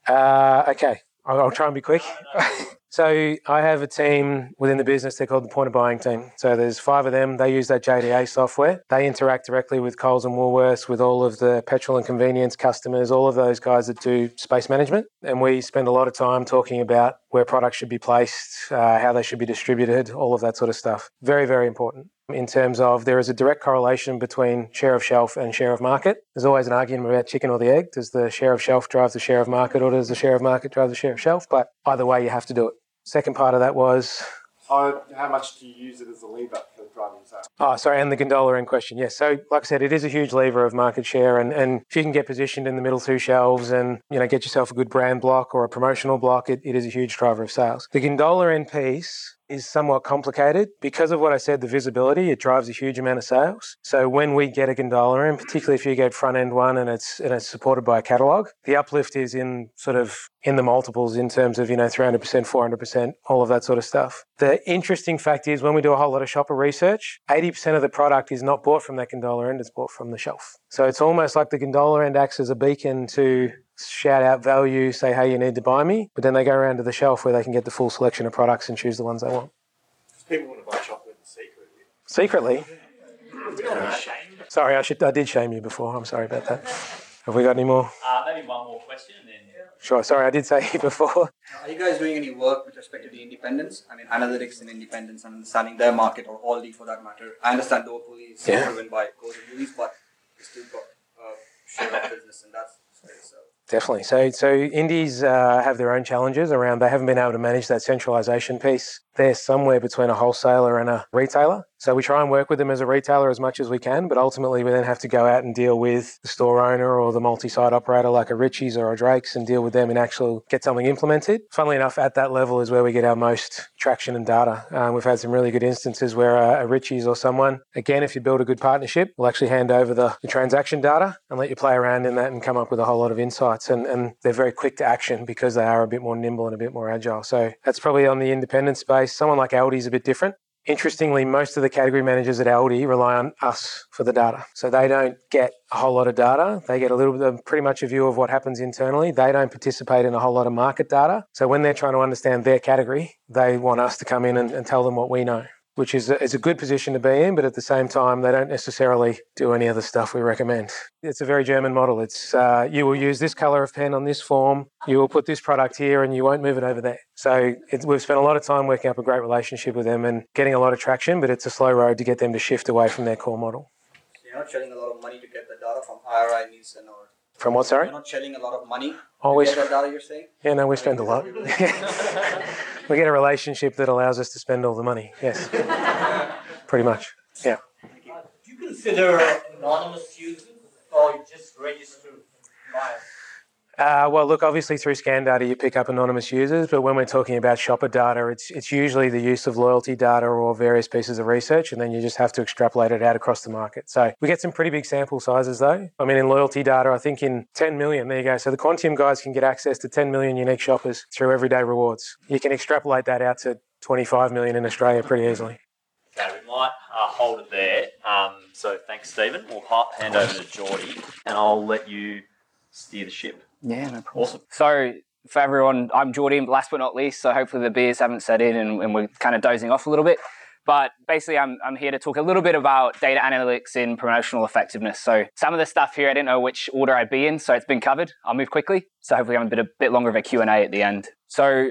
Uh, okay, I'll, I'll try and be quick. so I have a team within the business. They're called the point of buying team. So there's five of them. They use that JDA software. They interact directly with Coles and Woolworths, with all of the petrol and convenience customers, all of those guys that do space management. And we spend a lot of time talking about where products should be placed, uh, how they should be distributed, all of that sort of stuff. Very, very important in terms of there is a direct correlation between share of shelf and share of market. There's always an argument about chicken or the egg. Does the share of shelf drive the share of market or does the share of market drive the share of shelf? But either way, you have to do it. Second part of that was How, how much do you use it as a lever for driving sales. Oh, sorry, and the gondola in question. Yes. So, like I said, it is a huge lever of market share, and, and if you can get positioned in the middle two shelves and you know get yourself a good brand block or a promotional block, it, it is a huge driver of sales. The gondola end piece is somewhat complicated because of what I said, the visibility, it drives a huge amount of sales. So when we get a gondola in, particularly if you get front end one and it's and it's supported by a catalog, the uplift is in sort of in the multiples in terms of, you know, 300%, 400%, all of that sort of stuff. The interesting fact is when we do a whole lot of shopper research, 80% of the product is not bought from that gondola end, it's bought from the shelf. So it's almost like the gondola end acts as a beacon to shout out value, say, hey, you need to buy me. But then they go around to the shelf where they can get the full selection of products and choose the ones they want. People want to buy chocolate secretly. Secretly? Sorry, I, should, I did shame you before. I'm sorry about that. Have we got any more? Uh, maybe one more question and then. Sure. Sorry, I did say before. Are you guys doing any work with respect to the independents? I mean, analytics and independents and understanding their market or Aldi for that matter. I understand Duopoly is Yeah. driven by Coles and Woolies, but you still got uh, share of business in that space. So. Definitely. So, so indies uh, have their own challenges around. They haven't been able to manage that centralization piece. They're somewhere between a wholesaler and a retailer. So we try and work with them as a retailer as much as we can, but ultimately we then have to go out and deal with the store owner or the multi-site operator like a Ritchie's or a Drake's and deal with them and actually get something implemented. Funnily enough, at that level is where we get our most traction and data. Um, we've had some really good instances where a, a Ritchie's or someone, again, if you build a good partnership, will actually hand over the, the transaction data and let you play around in that and come up with a whole lot of insights. And, and they're very quick to action because they are a bit more nimble and a bit more agile. So that's probably on the independent space. Someone like Aldi is a bit different. Interestingly, most of the category managers at Aldi rely on us for the data. So they don't get a whole lot of data. They get a little bit of pretty much a view of what happens internally. They don't participate in a whole lot of market data. So when they're trying to understand their category, they want us to come in and, and tell them what we know, which is a, is a good position to be in. But at the same time, they don't necessarily do any of the stuff we recommend. It's a very German model. It's uh, you will use this color of pen on this form, you will put this product here, and you won't move it over there. So it, we've spent a lot of time working up a great relationship with them and getting a lot of traction, but it's a slow road to get them to shift away from their core model. So you're not shelling a lot of money to get the data from IRI, Nielsen, or From what, sorry? you're not shelling a lot of money Always. to get that data. You're saying? Yeah, no, we spend a lot. we get a relationship that allows us to spend all the money. Yes, pretty much. Yeah. Do you consider anonymous users or just register buyers? Uh, well, look, obviously through scan data you pick up anonymous users, but when we're talking about shopper data, it's it's usually the use of loyalty data or various pieces of research, and then you just have to extrapolate it out across the market. So we get some pretty big sample sizes, though. I mean, in loyalty data, I think in 10 million. There you go. So the Quantium guys can get access to 10 million unique shoppers through everyday rewards. You can extrapolate that out to 25 million in Australia pretty easily. Okay, we might uh, hold it there. Um, so thanks, Stephen. We'll hand over to Geordie and I'll let you steer the ship. Yeah, no problem. Awesome. So, for everyone, I'm Geordie, last but not least. So, hopefully, the beers haven't set in and, and we're kind of dozing off a little bit. But basically, I'm, I'm here to talk a little bit about data analytics in promotional effectiveness. So, some of the stuff here, I didn't know which order I'd be in, so it's been covered. I'll move quickly. So, hopefully, I'm a bit, a bit longer of a Q&A at the end. So,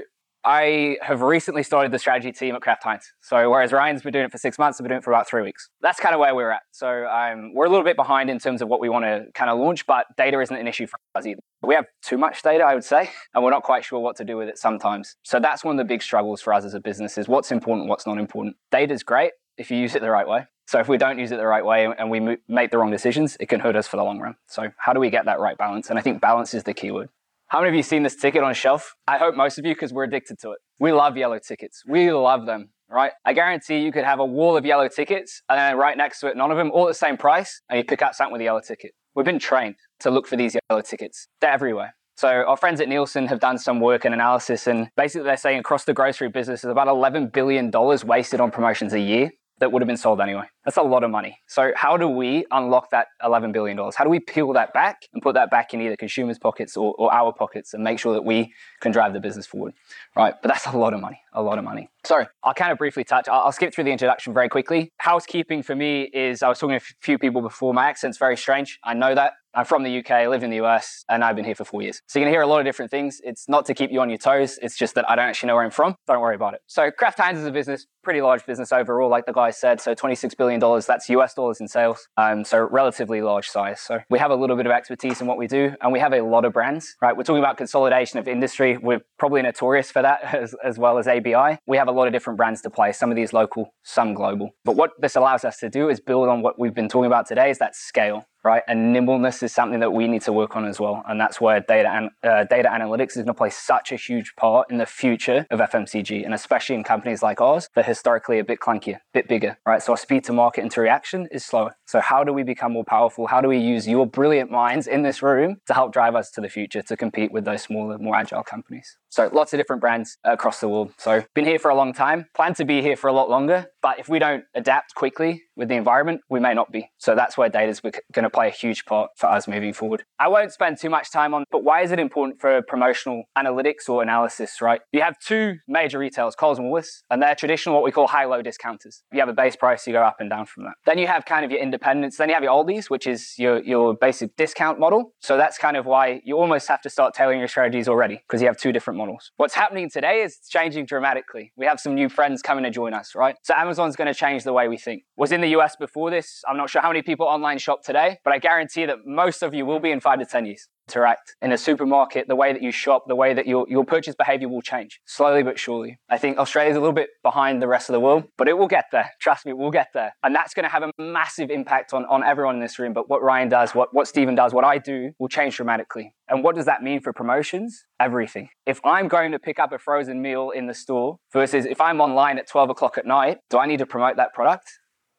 I have recently started the strategy team at Kraft Heinz. So whereas Ryan's been doing it for six months, I've been doing it for about three weeks. That's kind of where we're at. So um, we're a little bit behind in terms of what we want to kind of launch, but data isn't an issue for us either. We have too much data, I would say, and we're not quite sure what to do with it sometimes. So that's one of the big struggles for us as a business is what's important, what's not important. Data is great if you use it the right way. So if we don't use it the right way and we make the wrong decisions, it can hurt us for the long run. So how do we get that right balance? And I think balance is the key word. How many of you seen this ticket on a shelf? I hope most of you because we're addicted to it. We love yellow tickets. We love them, right? I guarantee you could have a wall of yellow tickets and then right next to it, none of them all at the same price, and you pick out something with a yellow ticket. We've been trained to look for these yellow tickets. They're everywhere. So our friends at Nielsen have done some work and analysis, and basically they're saying across the grocery business is about $11 billion wasted on promotions a year that would have been sold anyway. That's a lot of money. So how do we unlock that $11 billion? How do we peel that back and put that back in either consumers' pockets or, or our pockets and make sure that we can drive the business forward, right? But that's a lot of money, a lot of money. So I'll kind of briefly touch, I'll, I'll skip through the introduction very quickly. Housekeeping for me is, I was talking to a few people before, my accent's very strange. I know that. I'm from the UK, I live in the US, and I've been here for four years. So you're gonna hear a lot of different things. It's not to keep you on your toes, it's just that I don't actually know where I'm from. Don't worry about it. So Kraft Heinz is a business, pretty large business overall, like the guy said. So $26 billion, that's US dollars in sales. Um, so relatively large size. So we have a little bit of expertise in what we do, and we have a lot of brands, right? We're talking about consolidation of industry. We're probably notorious for that as, as well as ABI. We have a lot of different brands to play, some of these local, some global. But what this allows us to do is build on what we've been talking about today is that scale right? And nimbleness is something that we need to work on as well. And that's where data and uh, data analytics is going to play such a huge part in the future of FMCG, and especially in companies like ours that historically a bit clunkier, a bit bigger, right? So our speed to market and to reaction is slower. So how do we become more powerful? How do we use your brilliant minds in this room to help drive us to the future to compete with those smaller, more agile companies? So lots of different brands across the world. So been here for a long time, plan to be here for a lot longer. But if we don't adapt quickly with the environment, we may not be. So that's where data is going to play a huge part for us moving forward. I won't spend too much time on, but why is it important for promotional analytics or analysis, right? You have two major retailers, Coles and Woolworths, and they're traditional what we call high-low discounters. You have a base price, you go up and down from that. Then you have kind of your independents. Then you have your Aldis, which is your, your basic discount model. So that's kind of why you almost have to start tailoring your strategies already because you have two different models. What's happening today is changing dramatically. We have some new friends coming to join us, right? So Amazon's going to change the way we think. Was in US before this. I'm not sure how many people online shop today, but I guarantee that most of you will be in five to 10 years interact in a supermarket, the way that you shop, the way that your, your purchase behavior will change slowly but surely. I think Australia's a little bit behind the rest of the world, but it will get there. Trust me, we'll get there. And that's going to have a massive impact on, on everyone in this room. But what Ryan does, what, what Stephen does, what I do will change dramatically. And what does that mean for promotions? Everything. If I'm going to pick up a frozen meal in the store versus if I'm online at 12 o'clock at night, do I need to promote that product?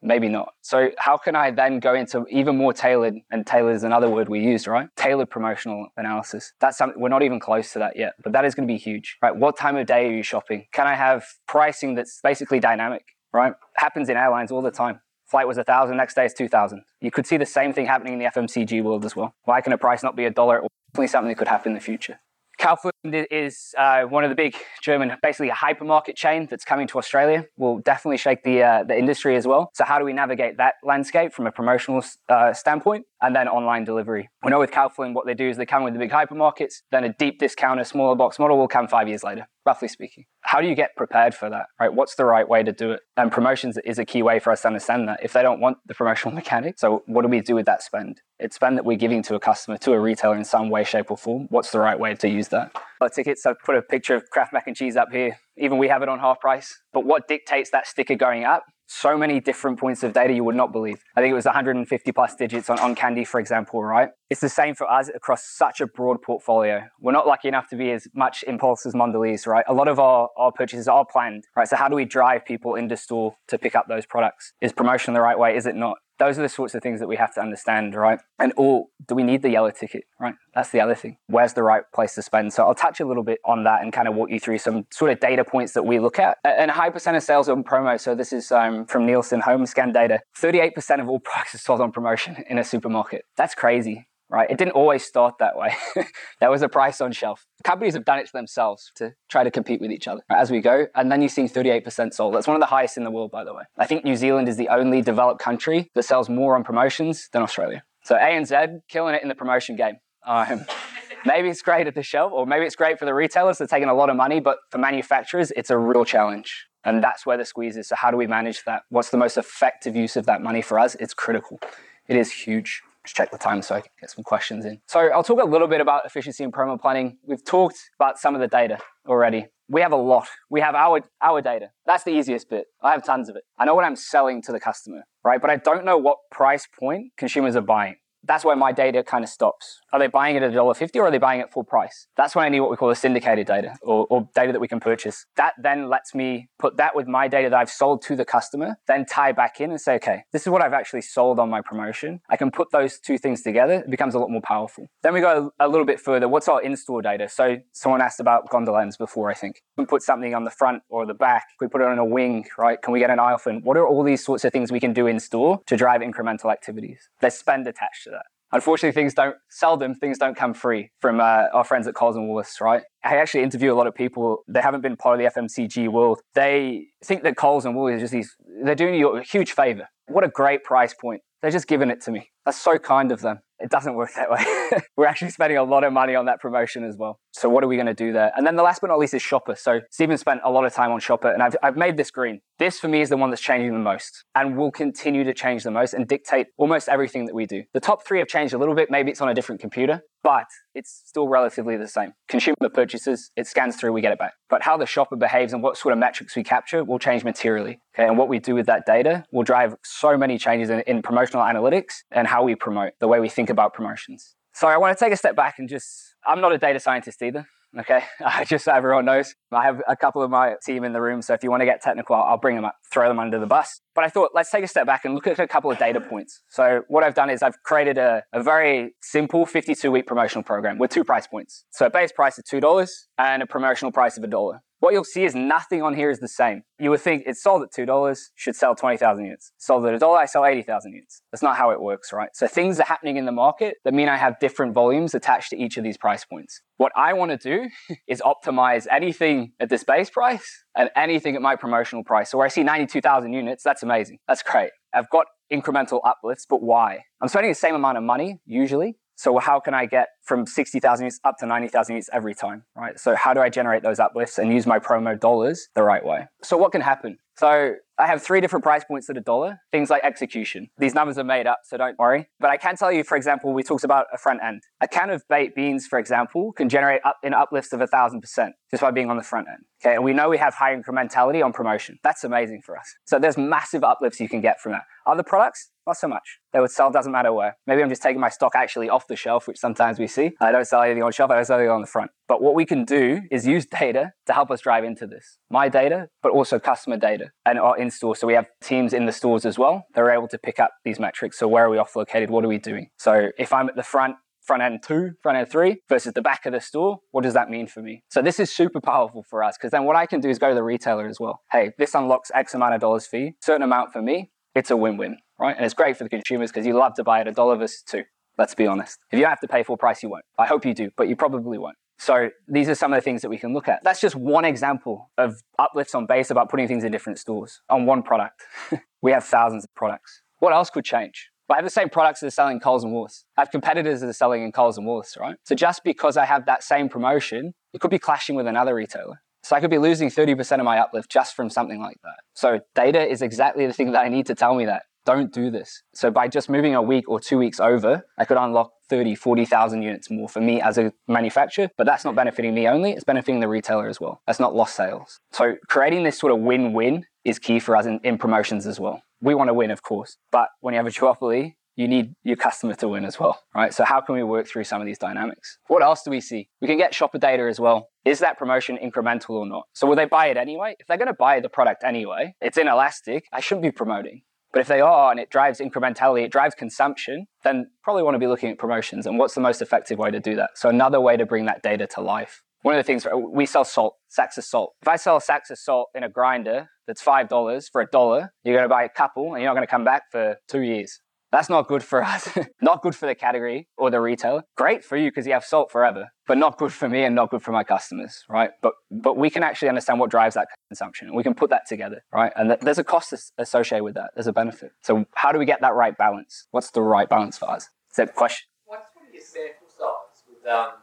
Maybe not. So how can I then go into even more tailored, and tailored is another word we use, right? Tailored promotional analysis. That's something we're not even close to that yet, but that is going to be huge, right? What time of day are you shopping? Can I have pricing that's basically dynamic, right? Happens in airlines all the time. Flight was a thousand, next day is two thousand. You could see the same thing happening in the FMCG world as well. Why can a price not be a dollar? Definitely something that could happen in the future. Kaufland is uh, one of the big German, basically a hypermarket chain that's coming to Australia. Will definitely shake the uh, the industry as well. So how do we navigate that landscape from a promotional uh, standpoint, and then online delivery? We know with Kaufland, what they do is they can with the big hypermarkets, then a deep discounter, smaller box model will come five years later roughly speaking. How do you get prepared for that, right? What's the right way to do it? And promotions is a key way for us to understand that. If they don't want the promotional mechanic, so what do we do with that spend? It's spend that we're giving to a customer, to a retailer in some way, shape, or form. What's the right way to use that? Our tickets, I've put a picture of Kraft mac and cheese up here. Even we have it on half price. But what dictates that sticker going up so many different points of data you would not believe. I think it was 150 plus digits on, on Candy, for example, right? It's the same for us across such a broad portfolio. We're not lucky enough to be as much impulse as Mondelez, right? A lot of our, our purchases are planned, right? So how do we drive people into store to pick up those products? Is promotion the right way? Is it not? Those are the sorts of things that we have to understand, right? And or do we need the yellow ticket, right? That's the other thing. Where's the right place to spend? So I'll touch a little bit on that and kind of walk you through some sort of data points that we look at. And a high percent of sales on promo. So this is um, from Nielsen home scan data. 38% of all products are sold on promotion in a supermarket. That's crazy right? It didn't always start that way. there was a price on shelf. Companies have done it to themselves to try to compete with each other right, as we go. And then you see 38% sold. That's one of the highest in the world, by the way. I think New Zealand is the only developed country that sells more on promotions than Australia. So ANZ killing it in the promotion game. Um, maybe it's great at the shelf, or maybe it's great for the retailers. They're taking a lot of money, but for manufacturers, it's a real challenge. And that's where the squeeze is. So, how do we manage that? What's the most effective use of that money for us? It's critical. It is huge. Just check the time so I can get some questions in. So I'll talk a little bit about efficiency and promo planning. We've talked about some of the data already. We have a lot. We have our, our data. That's the easiest bit. I have tons of it. I know what I'm selling to the customer, right? But I don't know what price point consumers are buying that's where my data kind of stops. Are they buying it at $1.50 or are they buying it full price? That's when I need what we call a syndicated data or, or, data that we can purchase. That then lets me put that with my data that I've sold to the customer, then tie back in and say, okay, this is what I've actually sold on my promotion. I can put those two things together. It becomes a lot more powerful. Then we go a little bit further. What's our in-store data? So someone asked about gondola ends before, I think. We put something on the front or the back. We put it on a wing, right? Can we get an fin? What are all these sorts of things we can do in store to drive incremental activities? There's spend attached. Unfortunately, things don't, seldom things don't come free from uh, our friends at Coles and Woolworths, right? I actually interview a lot of people, they haven't been part of the FMCG world. They think that Coles and Woolworths are just these, they're doing you a huge favor. What a great price point. They're just giving it to me. That's so kind of them. It doesn't work that way. We're actually spending a lot of money on that promotion as well. So what are we going to do there? And then the last but not least is Shopper. So Stephen spent a lot of time on Shopper and I've, I've made this green. This for me is the one that's changing the most and will continue to change the most and dictate almost everything that we do. The top three have changed a little bit. Maybe it's on a different computer, but it's still relatively the same. Consumer purchases, it scans through, we get it back. But how the shopper behaves and what sort of metrics we capture will change materially. Okay, and what we do with that data will drive so many changes in, in promotional analytics and how we promote, the way we think about promotions. So I want to take a step back and just, I'm not a data scientist either. Okay, just so everyone knows, I have a couple of my team in the room. So if you want to get technical, I'll bring them up, throw them under the bus. But I thought, let's take a step back and look at a couple of data points. So what I've done is I've created a, a very simple 52 week promotional program with two price points. So a base price of $2 and a promotional price of a dollar. What you'll see is nothing on here is the same. You would think it's sold at $2, should sell 20,000 units. Sold at a dollar, I sell 80,000 units. That's not how it works, right? So things are happening in the market that mean I have different volumes attached to each of these price points. What I want to do is optimize anything at this base price and anything at my promotional price. So where I see 92,000 units, that's amazing. That's great. I've got incremental uplifts, but why? I'm spending the same amount of money usually, so how can I get from 60,000 units up to 90,000 units every time, right? So how do I generate those uplifts and use my promo dollars the right way? So what can happen? So I have three different price points at a dollar. Things like execution. These numbers are made up, so don't worry. But I can tell you, for example, we talked about a front end. A can of baked beans, for example, can generate up in uplifts of a thousand percent just by being on the front end. Okay, and we know we have high incrementality on promotion. That's amazing for us. So there's massive uplifts you can get from that. Other products, not so much. They would sell, doesn't matter where. Maybe I'm just taking my stock actually off the shelf, which sometimes we I don't sell anything on shelf, I don't sell anything on the front. But what we can do is use data to help us drive into this. My data, but also customer data and our in store. So we have teams in the stores as well. They're able to pick up these metrics. So where are we off located? What are we doing? So if I'm at the front, front end two, front end three versus the back of the store, what does that mean for me? So this is super powerful for us because then what I can do is go to the retailer as well. Hey, this unlocks X amount of dollars for you, certain amount for me. It's a win-win, right? And it's great for the consumers because you love to buy at a dollar versus two. Let's be honest. If you have to pay full price, you won't. I hope you do, but you probably won't. So these are some of the things that we can look at. That's just one example of uplifts on base about putting things in different stores on one product. we have thousands of products. What else could change? I have the same products that are selling Coles and Woolworths. I have competitors that are selling in Coles and Woolworths, right? So just because I have that same promotion, it could be clashing with another retailer. So I could be losing 30% of my uplift just from something like that. So data is exactly the thing that I need to tell me that. Don't do this. So by just moving a week or two weeks over, I could unlock 30, 40,000 units more for me as a manufacturer, but that's not benefiting me only, it's benefiting the retailer as well. That's not lost sales. So creating this sort of win-win is key for us in, in promotions as well. We want to win, of course, but when you have a duopoly, you need your customer to win as well, right? So how can we work through some of these dynamics? What else do we see? We can get shopper data as well. Is that promotion incremental or not? So will they buy it anyway? If they're going to buy the product anyway, it's inelastic, I shouldn't be promoting. But if they are and it drives incrementality, it drives consumption, then probably want to be looking at promotions and what's the most effective way to do that. So another way to bring that data to life. One of the things we sell salt, sacks of salt. If I sell a sacks of salt in a grinder that's five dollars for a dollar, you're going to buy a couple and you're not going to come back for two years. That's not good for us. not good for the category or the retailer. Great for you because you have salt forever, but not good for me and not good for my customers, right? But but we can actually understand what drives that consumption. We can put that together, right? And th- there's a cost associated with that. There's a benefit. So how do we get that right balance? What's the right balance for us? Is that question? What's your sample size with um,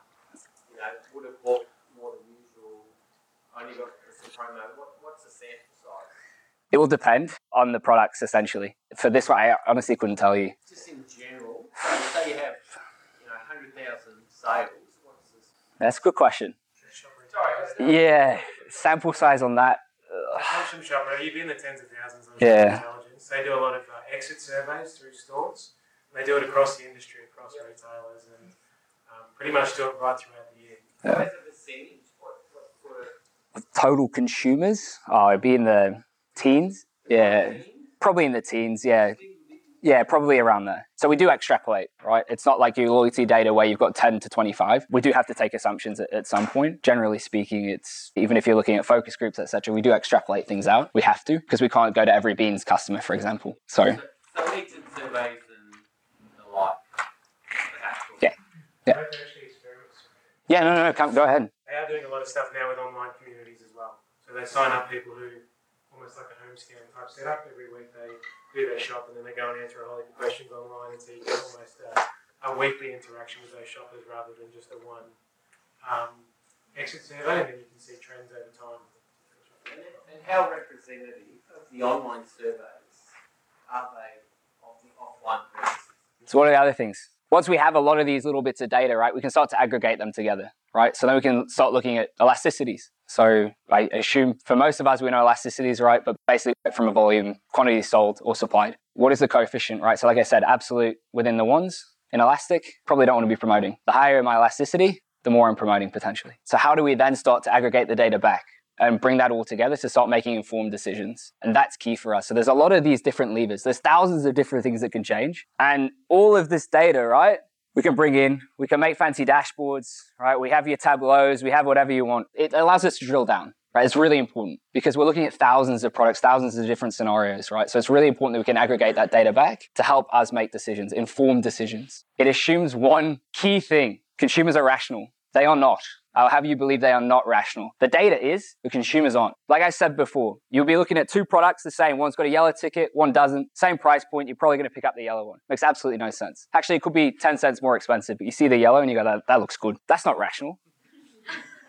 you know, would have bought more than usual, only got some promo what's the sample size? It will depend on the products essentially. For this one, I honestly couldn't tell you. Just in general, so say you have you know hundred thousand sales. What's this? That's a good question. Sorry, Yeah, sample size on that. Shopper, you'd be in the tens of thousands on Yeah. intelligence. They do a lot of uh, exit surveys through stores. They do it across the industry, across retailers, and um, pretty much do it right throughout the year. Yeah. As a percentage, what, what sort of Total consumers, oh, it'd be in the teens. Yeah, probably in the teens. Yeah, yeah, probably around there. So we do extrapolate, right? It's not like your loyalty data where you've got 10 to 25. We do have to take assumptions at, at some point. Generally speaking, it's even if you're looking at focus groups, etc. We do extrapolate things out. We have to because we can't go to every beans customer, for example. So so exit surveys and the like. yeah, yeah, yeah. No, no, no. Come, go ahead. They are doing a lot of stuff now with online communities as well. So they sign up people who almost like a home scan type setup. Every week they do their shop and then they go and answer a whole heap of questions online and so you get almost a, a weekly interaction with those shoppers rather than just a one um, exit survey, and then you can see trends over time. And, and how representative of the online surveys are they of the offline purchases? So what are the other things? Once we have a lot of these little bits of data, right, we can start to aggregate them together, right? So then we can start looking at elasticities. So I assume for most of us we know elasticities, right? But basically from a volume, quantity sold or supplied. What is the coefficient, right? So like I said, absolute within the ones in elastic, probably don't want to be promoting. The higher my elasticity, the more I'm promoting potentially. So how do we then start to aggregate the data back? and bring that all together to start making informed decisions. And that's key for us. So there's a lot of these different levers. There's thousands of different things that can change. And all of this data, right? We can bring in, we can make fancy dashboards, right? We have your tableaus, we have whatever you want. It allows us to drill down, right? It's really important because we're looking at thousands of products, thousands of different scenarios, right? So it's really important that we can aggregate that data back to help us make decisions, informed decisions. It assumes one key thing. Consumers are rational. They are not. I'll have you believe they are not rational. The data is, the consumers aren't. Like I said before, you'll be looking at two products the same. One's got a yellow ticket, one doesn't. Same price point, you're probably going to pick up the yellow one. Makes absolutely no sense. Actually, it could be 10 cents more expensive, but you see the yellow and you go, that, that looks good. That's not rational.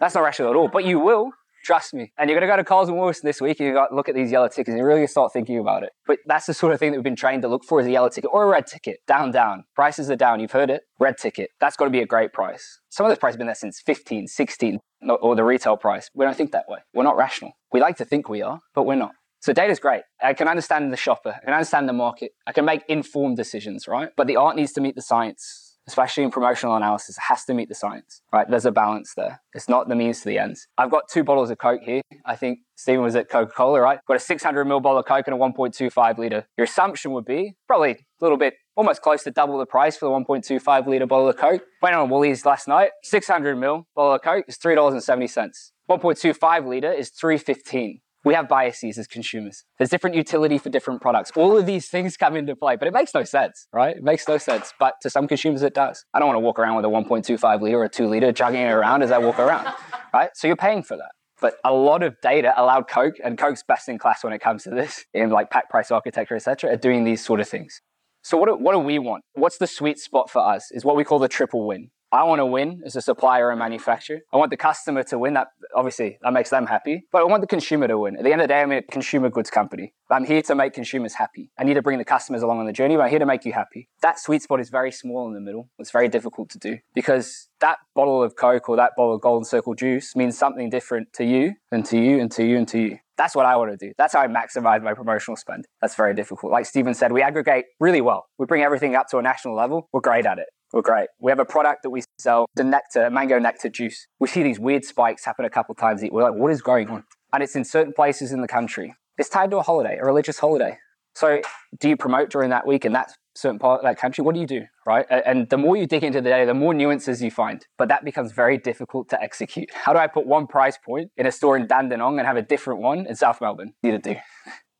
That's not rational at all. But you will Trust me. And you're going to go to Coles and Woolworths this week and you're going to look at these yellow tickets and you really start thinking about it. But that's the sort of thing that we've been trained to look for is a yellow ticket or a red ticket. Down, down. Prices are down. You've heard it. Red ticket. That's got to be a great price. Some of those prices have been there since 15, 16, or the retail price. We don't think that way. We're not rational. We like to think we are, but we're not. So data's great. I can understand the shopper. I can understand the market. I can make informed decisions, right? But the art needs to meet the science especially in promotional analysis, has to meet the science, right? There's a balance there. It's not the means to the ends. I've got two bottles of Coke here. I think Stephen was at Coca Cola, right? Got a 600 ml bottle of Coke and a 1.25 litre. Your assumption would be probably a little bit, almost close to double the price for the 1.25 litre bottle of Coke. Went on Woolies last night, 600 ml bottle of Coke is $3.70. 1.25 litre is 315 we have biases as consumers. There's different utility for different products. All of these things come into play, but it makes no sense, right? It makes no sense. But to some consumers, it does. I don't want to walk around with a 1.25 liter or 2 liter chugging it around as I walk around, right? So you're paying for that. But a lot of data allowed Coke, and Coke's best in class when it comes to this, in like pack price architecture, etc., are doing these sort of things. So what do, what do we want? What's the sweet spot for us? Is what we call the triple win. I want to win as a supplier and manufacturer. I want the customer to win. That obviously that makes them happy. But I want the consumer to win. At the end of the day, I'm a consumer goods company. I'm here to make consumers happy. I need to bring the customers along on the journey, but I'm here to make you happy. That sweet spot is very small in the middle. It's very difficult to do because that bottle of Coke or that bottle of Golden Circle juice means something different to you and to you and to you and to you. That's what I want to do. That's how I maximize my promotional spend. That's very difficult. Like Stephen said, we aggregate really well. We bring everything up to a national level. We're great at it. We're great. We have a product that we sell, the nectar, mango nectar juice. We see these weird spikes happen a couple times. We're like, what is going on? And it's in certain places in the country. It's tied to a holiday, a religious holiday. So do you promote during that week in that certain part of that country? What do you do, right? And the more you dig into the data, the more nuances you find. But that becomes very difficult to execute. How do I put one price point in a store in Dandenong and have a different one in South Melbourne? Need to do.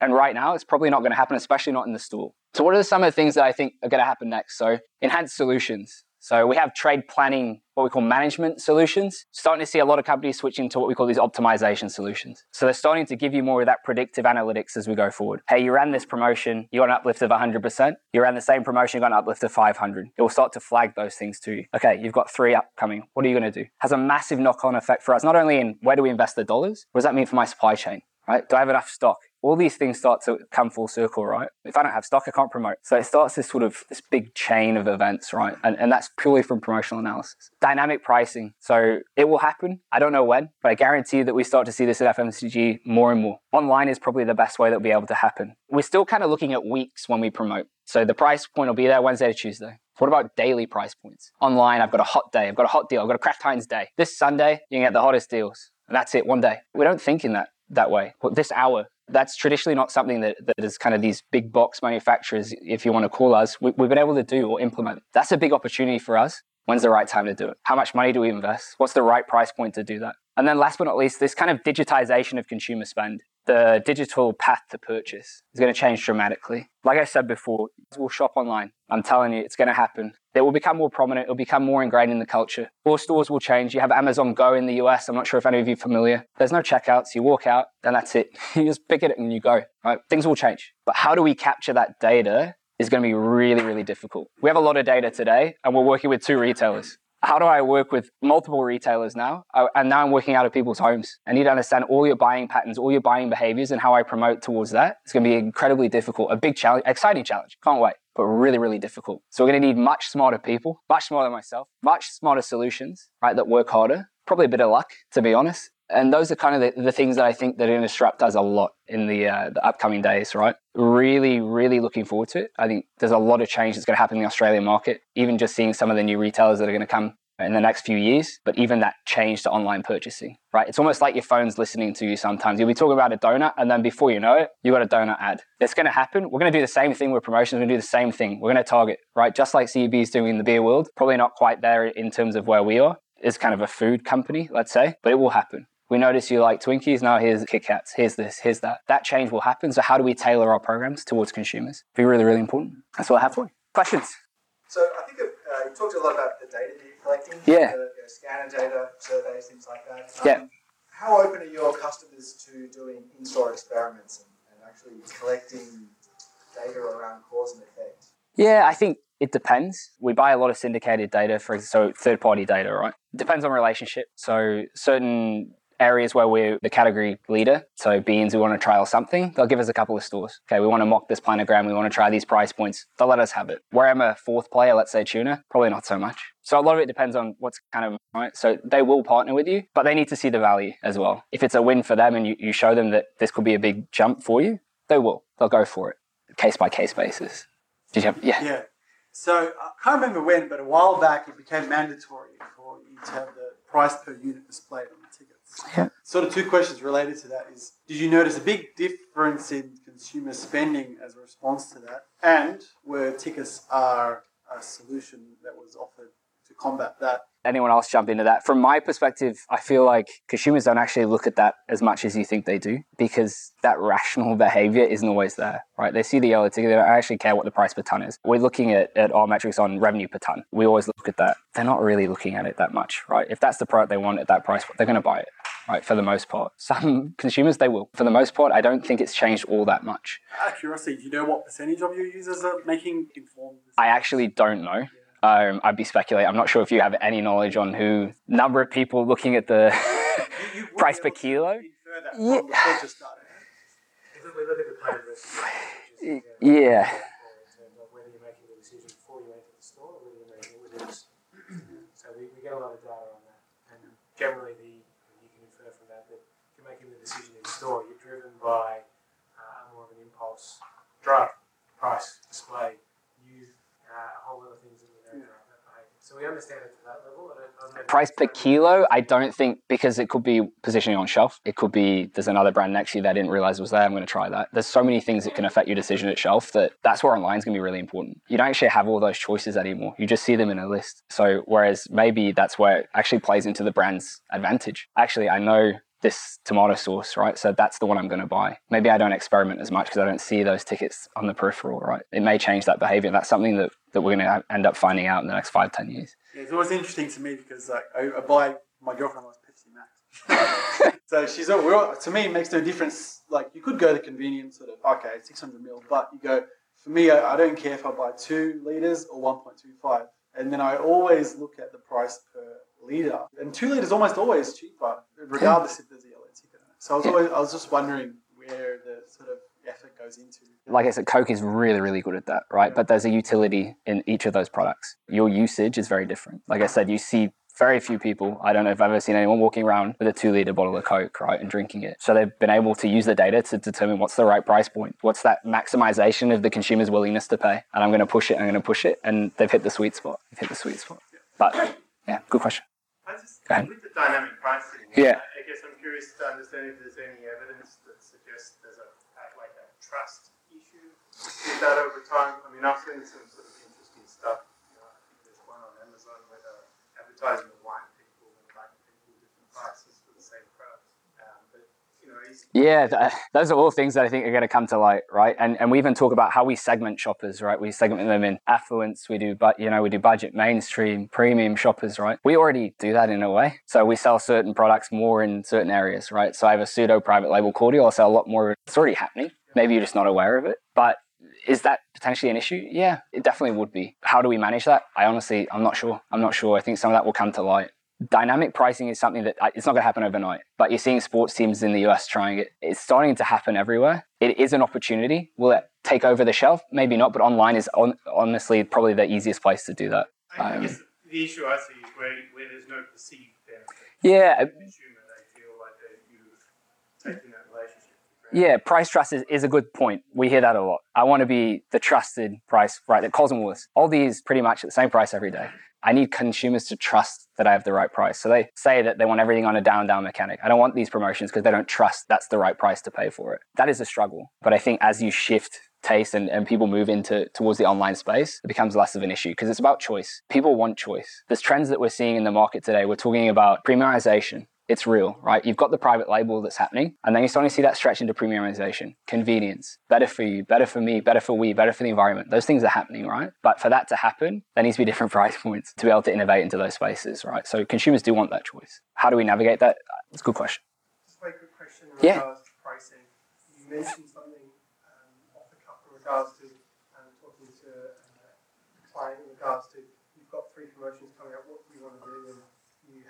And right now, it's probably not going to happen, especially not in the store. So, what are some of the things that I think are going to happen next? So, enhanced solutions. So, we have trade planning, what we call management solutions. Starting to see a lot of companies switching to what we call these optimization solutions. So, they're starting to give you more of that predictive analytics as we go forward. Hey, you ran this promotion, you got an uplift of 100%. You ran the same promotion, you got an uplift of 500. It will start to flag those things to you. Okay, you've got three upcoming. What are you going to do? Has a massive knock on effect for us, not only in where do we invest the dollars, what does that mean for my supply chain? Right? Do I have enough stock? All these things start to come full circle, right? If I don't have stock, I can't promote. So it starts this sort of this big chain of events, right? And, and that's purely from promotional analysis. Dynamic pricing. So it will happen. I don't know when, but I guarantee that we start to see this at FMCG more and more. Online is probably the best way that will be able to happen. We're still kind of looking at weeks when we promote. So the price point will be there Wednesday to Tuesday. What about daily price points? Online, I've got a hot day, I've got a hot deal, I've got a Kraft Heinz day. This Sunday, you can get the hottest deals. And that's it, one day. We don't think in that that way. This hour, that's traditionally not something that, that is kind of these big box manufacturers, if you want to call us, we, we've been able to do or implement. That's a big opportunity for us. When's the right time to do it? How much money do we invest? What's the right price point to do that? And then last but not least, this kind of digitization of consumer spend the digital path to purchase is going to change dramatically. Like I said before, we'll shop online. I'm telling you, it's going to happen. It will become more prominent. It'll become more ingrained in the culture. All stores will change. You have Amazon Go in the US. I'm not sure if any of you are familiar. There's no checkouts. You walk out and that's it. you just pick it and you go. Right? Things will change. But how do we capture that data is going to be really, really difficult. We have a lot of data today, and we're working with two retailers. How do I work with multiple retailers now? And now I'm working out of people's homes. I need to understand all your buying patterns, all your buying behaviors, and how I promote towards that. It's going to be incredibly difficult, a big challenge, exciting challenge. Can't wait, but really, really difficult. So we're going to need much smarter people, much smarter than myself, much smarter solutions, right, that work harder. Probably a bit of luck, to be honest and those are kind of the, the, things that I think that Indisrupt does a lot in the uh, the upcoming days, right? Really, really looking forward to it. I think there's a lot of change that's going to happen in the Australian market. Even just seeing some of the new retailers that are going to come in the next few years, but even that change to online purchasing, right? It's almost like your phone's listening to you sometimes. You'll be talking about a donut, and then before you know it, you got a donut ad. It's going to happen. We're going to do the same thing with promotions. We're going to do the same thing. We're going to target, right? Just like CUB is doing in the beer world. Probably not quite there in terms of where we are. It's kind of a food company, let's say, but it will happen. We notice you like Twinkies. Now here's Kit Kats. Here's this. Here's that. That change will happen. So how do we tailor our programs towards consumers? Be really, really important. That's what I have for you. Questions? So I think uh, you talked a lot about the data that you're collecting. Yeah. The, you know, scanner data, surveys, things like that. Um, yeah. How open are your customers to doing in-store experiments and, and actually collecting data around cause and effect? Yeah, I think it depends. We buy a lot of syndicated data, for so third party data, right? It depends on relationship. So certain areas where we're the category leader. So beans, we want to trial something. They'll give us a couple of stores. Okay, we want to mock this planogram. We want to try these price points. They'll let us have it. Where I'm a fourth player, let's say tuna, probably not so much. So a lot of it depends on what's kind of right. So they will partner with you, but they need to see the value as well. If it's a win for them and you, you show them that this could be a big jump for you, they will. They'll go for it. Case by case basis. Did you have yeah. Yeah. So I can't remember when, but a while back it became mandatory for you to have the price per unit displayed on. Yeah. Sort of two questions related to that is did you notice a big difference in consumer spending as a response to that? And where tickets are a solution that was offered to combat that? anyone else jump into that. From my perspective, I feel like consumers don't actually look at that as much as you think they do because that rational behavior isn't always there, right? They see the yellow ticket, they don't actually care what the price per ton is. We're looking at, at our metrics on revenue per ton. We always look at that. They're not really looking at it that much, right? If that's the product they want at that price, they're going to buy it, right? For the most part. Some consumers, they will. For the most part, I don't think it's changed all that much. Out of curiosity, do you know what percentage of your users are making informed? I actually don't know. Um, I'd be speculating. I'm not sure if you have any knowledge on who number of people looking at the you, you price per kilo. Yeah. Yeah. Whether you're making the decision before you enter the store or whether you're making it within the So we, we get a lot of data on that. And generally, the you can infer from that that if you're making the decision in store, you're driven by uh, more of an impulse drive, price, display, you, uh, a whole lot of things that are there. So we understand it to that level. I don't, Price per kilo, I don't think because it could be positioning on shelf. It could be there's another brand next to you that I didn't realize was there. I'm going to try that. There's so many things that can affect your decision at shelf that that's where online is going to be really important. You don't actually have all those choices anymore. You just see them in a list. So whereas maybe that's where it actually plays into the brand's advantage. Actually, I know this tomato sauce, right? So that's the one I'm going to buy. Maybe I don't experiment as much because I don't see those tickets on the peripheral, right? It may change that behavior. That's something that, that we're going to end up finding out in the next five, ten years. Yeah, it's always interesting to me because like I, I buy my girlfriend likes Pepsi Max, so she's all, all, to me it makes no difference. Like you could go the convenience sort of okay, 600 mil, but you go for me, I, I don't care if I buy two liters or 1.25, and then I always look at the price per liter, and two liters almost always cheaper, regardless if there's a yellow ticket. It. So I was always, I was just wondering where the sort of effort goes into. Like I said, Coke is really, really good at that, right? But there's a utility in each of those products. Your usage is very different. Like I said, you see very few people, I don't know if I've ever seen anyone walking around with a two liter bottle of Coke, right, and drinking it. So they've been able to use the data to determine what's the right price point. What's that maximization of the consumer's willingness to pay? And I'm going to push it, I'm going to push it. And they've hit the sweet spot. They've hit the sweet spot. But yeah, good question. Go ahead. With the dynamic pricing, yeah. I guess I'm curious to understand if there's any evidence that suggests there's a like a trust issue with that over time. I mean, I've seen some sort of interesting stuff. You know, I think there's one on Amazon where they're advertising the wine people and black people different prices for the same product. Um, but you know, yeah, th- uh, those are all things that I think are going to come to light, right? And and we even talk about how we segment shoppers, right? We segment them in affluence, we do, but you know, we do budget, mainstream, premium shoppers, right? We already do that in a way. So we sell certain products more in certain areas, right? So I have a pseudo private label cordial. I sell a lot more. It's already happening. Maybe you're just not aware of it, but is that potentially an issue? Yeah, it definitely would be. How do we manage that? I honestly, I'm not sure. I'm not sure. I think some of that will come to light. Dynamic pricing is something that uh, it's not going to happen overnight, but you're seeing sports teams in the US trying it. It's starting to happen everywhere. It is an opportunity. Will it take over the shelf? Maybe not, but online is on, honestly probably the easiest place to do that. I, Um, guess the issue I see is where, where there's no perceived benefit. Yeah. The consumer, they feel like taken that relationship. Yeah, price trust is, is a good point. We hear that a lot. I want to be the trusted price, right? That Coles and Woolworths, Aldi pretty much at the same price every day. I need consumers to trust that I have the right price. So they say that they want everything on a down down mechanic. I don't want these promotions because they don't trust that's the right price to pay for it. That is a struggle. But I think as you shift taste and, and people move into towards the online space, it becomes less of an issue because it's about choice. People want choice. There's trends that we're seeing in the market today. We're talking about premiumization. It's real, right? You've got the private label that's happening, and then you're starting to see that stretch into premiumization, convenience, better for you, better for me, better for we, better for the environment. Those things are happening, right? But for that to happen, there needs to be different price points to be able to innovate into those spaces, right? So consumers do want that choice. How do we navigate that? It's a good question. Just a very quick question in Yeah. regards to pricing. You mentioned something um, off the cuff in regards to um, talking to uh, a client in regards to you've got three promotions coming up, what do you want to do? And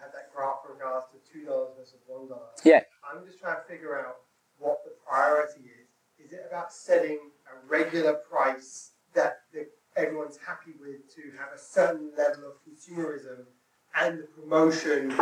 had that graph in regards to $2 versus $1. Yeah. I'm just trying to figure out what the priority is. Is it about setting a regular price that the, everyone's happy with to have a certain level of consumerism and the promotion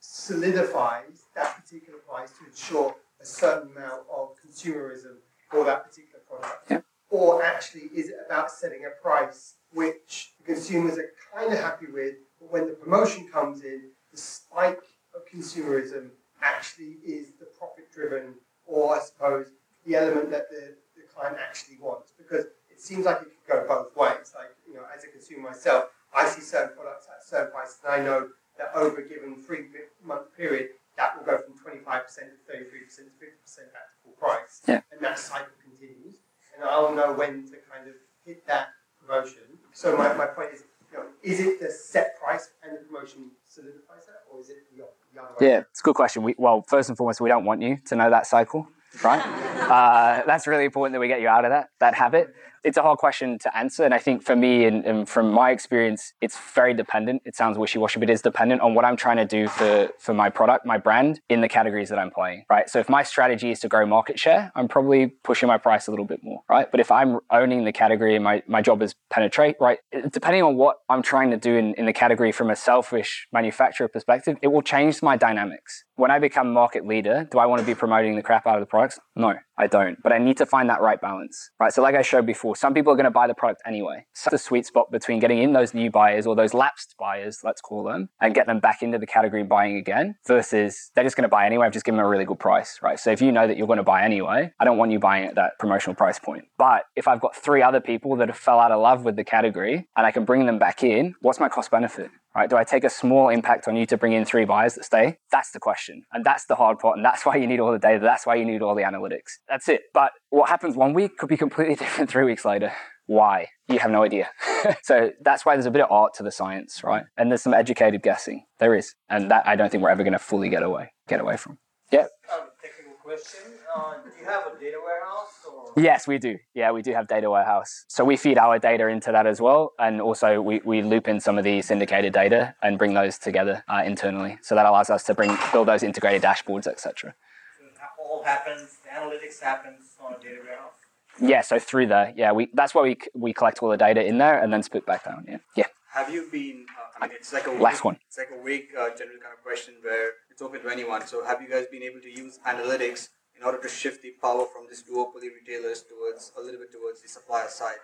solidifies that particular price to ensure a certain amount of consumerism for that particular product? Or actually, is it about setting a price which the consumers are kind of happy with, but when the promotion comes in, the spike of consumerism actually is the profit driven, or I suppose the element that the, the client actually wants? Because it seems like it could go both ways. Like, you know, as a consumer myself, I see certain products at certain prices, and I know that over a given three month period, that will go from 25% to 33% to 50% at full price. Yeah. And that cycle continues. And I'll know when to kind of hit that promotion. So my, my point is, know, is it the set price and the promotion solidifies that, or is it the, the other way? Yeah, it's a good question. We, well, first and foremost, we don't want you to know that cycle, right? uh, that's really important that we get you out of that that habit. It's a hard question to answer, and I think for me and, and from my experience, it's very dependent. It sounds wishy-washy, but it is dependent on what I'm trying to do for for my product, my brand, in the categories that I'm playing, right? So if my strategy is to grow market share, I'm probably pushing my price a little bit more, right? But if I'm owning the category and my, my job is penetrate, right? Depending on what I'm trying to do in, in the category from a selfish manufacturer perspective, it will change my dynamics. When I become market leader, do I want to be promoting the crap out of the products? No, I don't. But I need to find that right balance, right? So like I showed before, some people are going to buy the product anyway. So the sweet spot between getting in those new buyers or those lapsed buyers, let's call them, and get them back into the category buying again versus they're just going to buy anyway. I've just given them a really good price, right? So if you know that you're going to buy anyway, I don't want you buying at that promotional price point. But if I've got three other people that have fell out of love with the category and I can bring them back in, what's my cost benefit? Right? Do I take a small impact on you to bring in three buyers that stay? That's the question. And that's the hard part. And that's why you need all the data. That's why you need all the analytics. That's it. But what happens one week could be completely different three weeks later. Why? You have no idea. so that's why there's a bit of art to the science, right? And there's some educated guessing. There is. And that I don't think we're ever going to fully get away, get away from. Yeah. Um, technical question. Uh, do you have a data warehouse or? Yes, we do. Yeah, we do have data warehouse. So we feed our data into that as well. And also we, we loop in some of the syndicated data and bring those together uh, internally. So that allows us to bring build those integrated dashboards, etc. So it all happens, the analytics happens on a data warehouse. Yeah, so through there, yeah, we that's why we we collect all the data in there and then split back down. Yeah, yeah. Have you been? Uh, I mean, it's like a Last vague- one. It's like a vague uh, general kind of question where it's open to anyone. So, have you guys been able to use analytics in order to shift the power from these duopoly retailers towards a little bit towards the supplier side?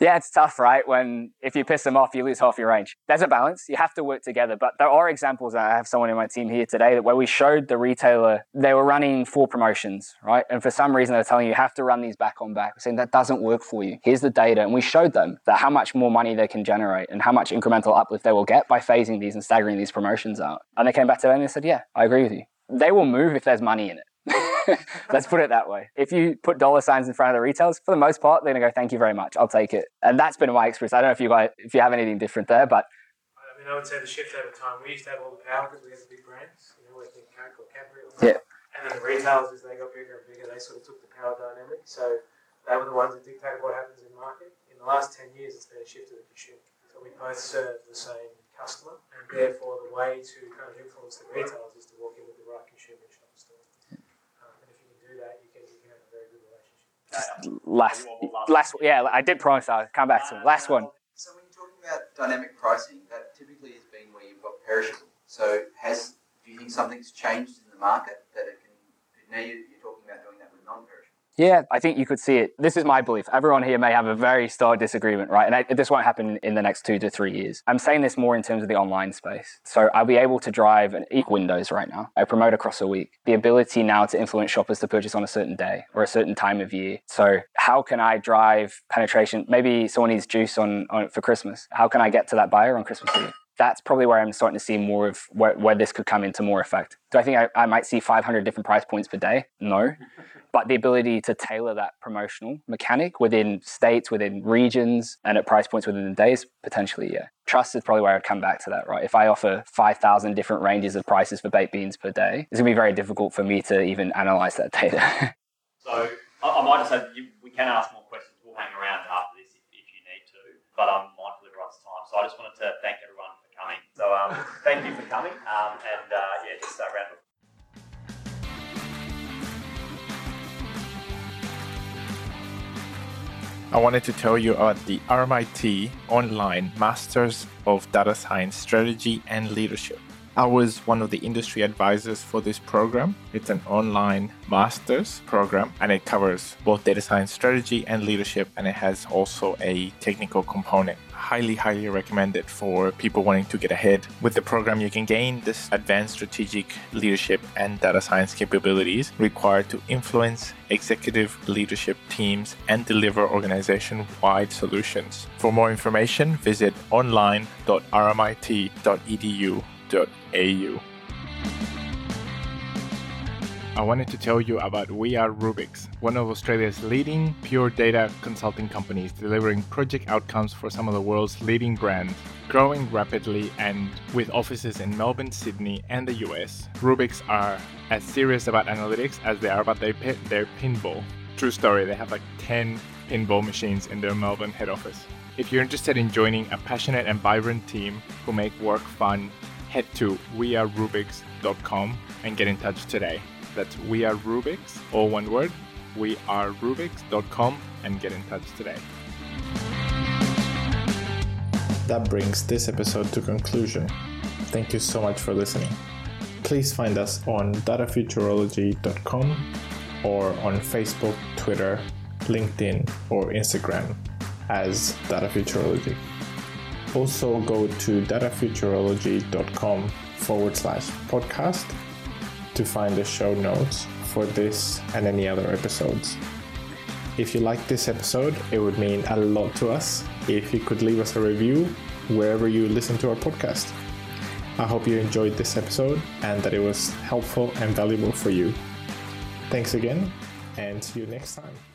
Yeah, it's tough, right? When if you piss them off, you lose half your range. There's a balance. You have to work together. But there are examples. I have someone in my team here today that where we showed the retailer they were running four promotions, right? And for some reason they're telling you you have to run these back on back. We're saying that doesn't work for you. Here's the data, and we showed them that how much more money they can generate and how much incremental uplift they will get by phasing these and staggering these promotions out. And they came back to them and they said, "Yeah, I agree with you. They will move if there's money in it." Let's put it that way. If you put dollar signs in front of the retailers, for the most part, they're gonna go, "Thank you very much. I'll take it." And that's been my experience. I don't know if you guys, if you have anything different there, but I mean, I would say the shift over time. We used to have all the power because we had the big brands, you know, like Coke or Cadbury. Or Yeah. And then the retailers, as they got bigger and bigger, they sort of took the power dynamic. So they were the ones that dictated what happens in market. In the last 10 years, it's been a shift to the consumer. So we both serve the same customer, and therefore the way to kind of influence the retailers is to walk in with the right consumer and shop the store. Um, and if you can do that, you can, you can have a very good relationship. Last, last, yeah, I did promise I'll come back to it. Last one. So when you're talking about dynamic pricing, that typically has been where you've got perishable. So has do you think something's changed in the market that it can now you- you're talking about doing that with non-perishable? Yeah, I think you could see it. This is my belief. Everyone here may have a very stark disagreement, right? And I, this won't happen in the next two to three years. I'm saying this more in terms of the online space. So I'll be able to drive an e windows right now. I promote across a week. The ability now to influence shoppers to purchase on a certain day or a certain time of year. So how can I drive penetration? Maybe someone needs juice on, on for Christmas. How can I get to that buyer on Christmas Eve? That's probably where I'm starting to see more of where, where this could come into more effect. Do I think I, I might see 500 different price points per day? No but the ability to tailor that promotional mechanic within states, within regions, and at price points within the days, potentially, yeah. Trust is probably where I'd come back to that, right? If I offer 5,000 different ranges of prices for baked beans per day, it's going to be very difficult for me to even analyze that data. So I, I might just say we can ask more questions. We'll hang around after this if, if you need to. But um, I'm mindful of everyone's time. So I just wanted to thank I wanted to tell you about the RMIT online Masters of Data Science Strategy and Leadership. I was one of the industry advisors for this program. It's an online master's program and it covers both data science strategy and leadership, and it has also a technical component. Highly, highly recommended for people wanting to get ahead. With the program, you can gain this advanced strategic leadership and data science capabilities required to influence executive leadership teams and deliver organization wide solutions. For more information, visit online.rmit.edu au. I wanted to tell you about We Are Rubix, one of Australia's leading pure data consulting companies delivering project outcomes for some of the world's leading brands. Growing rapidly and with offices in Melbourne, Sydney, and the US, Rubix are as serious about analytics as they are about their, pin- their pinball. True story, they have like 10 pinball machines in their Melbourne head office. If you're interested in joining a passionate and vibrant team who make work fun, head to wearerubix.com and get in touch today. That's wearerubix, all one word, wearerubix.com and get in touch today. That brings this episode to conclusion. Thank you so much for listening. Please find us on datafuturology.com or on Facebook, Twitter, LinkedIn, or Instagram as Data Futurology. Also, go to datafuturology.com forward slash podcast to find the show notes for this and any other episodes. If you liked this episode, it would mean a lot to us if you could leave us a review wherever you listen to our podcast. I hope you enjoyed this episode and that it was helpful and valuable for you. Thanks again, and see you next time.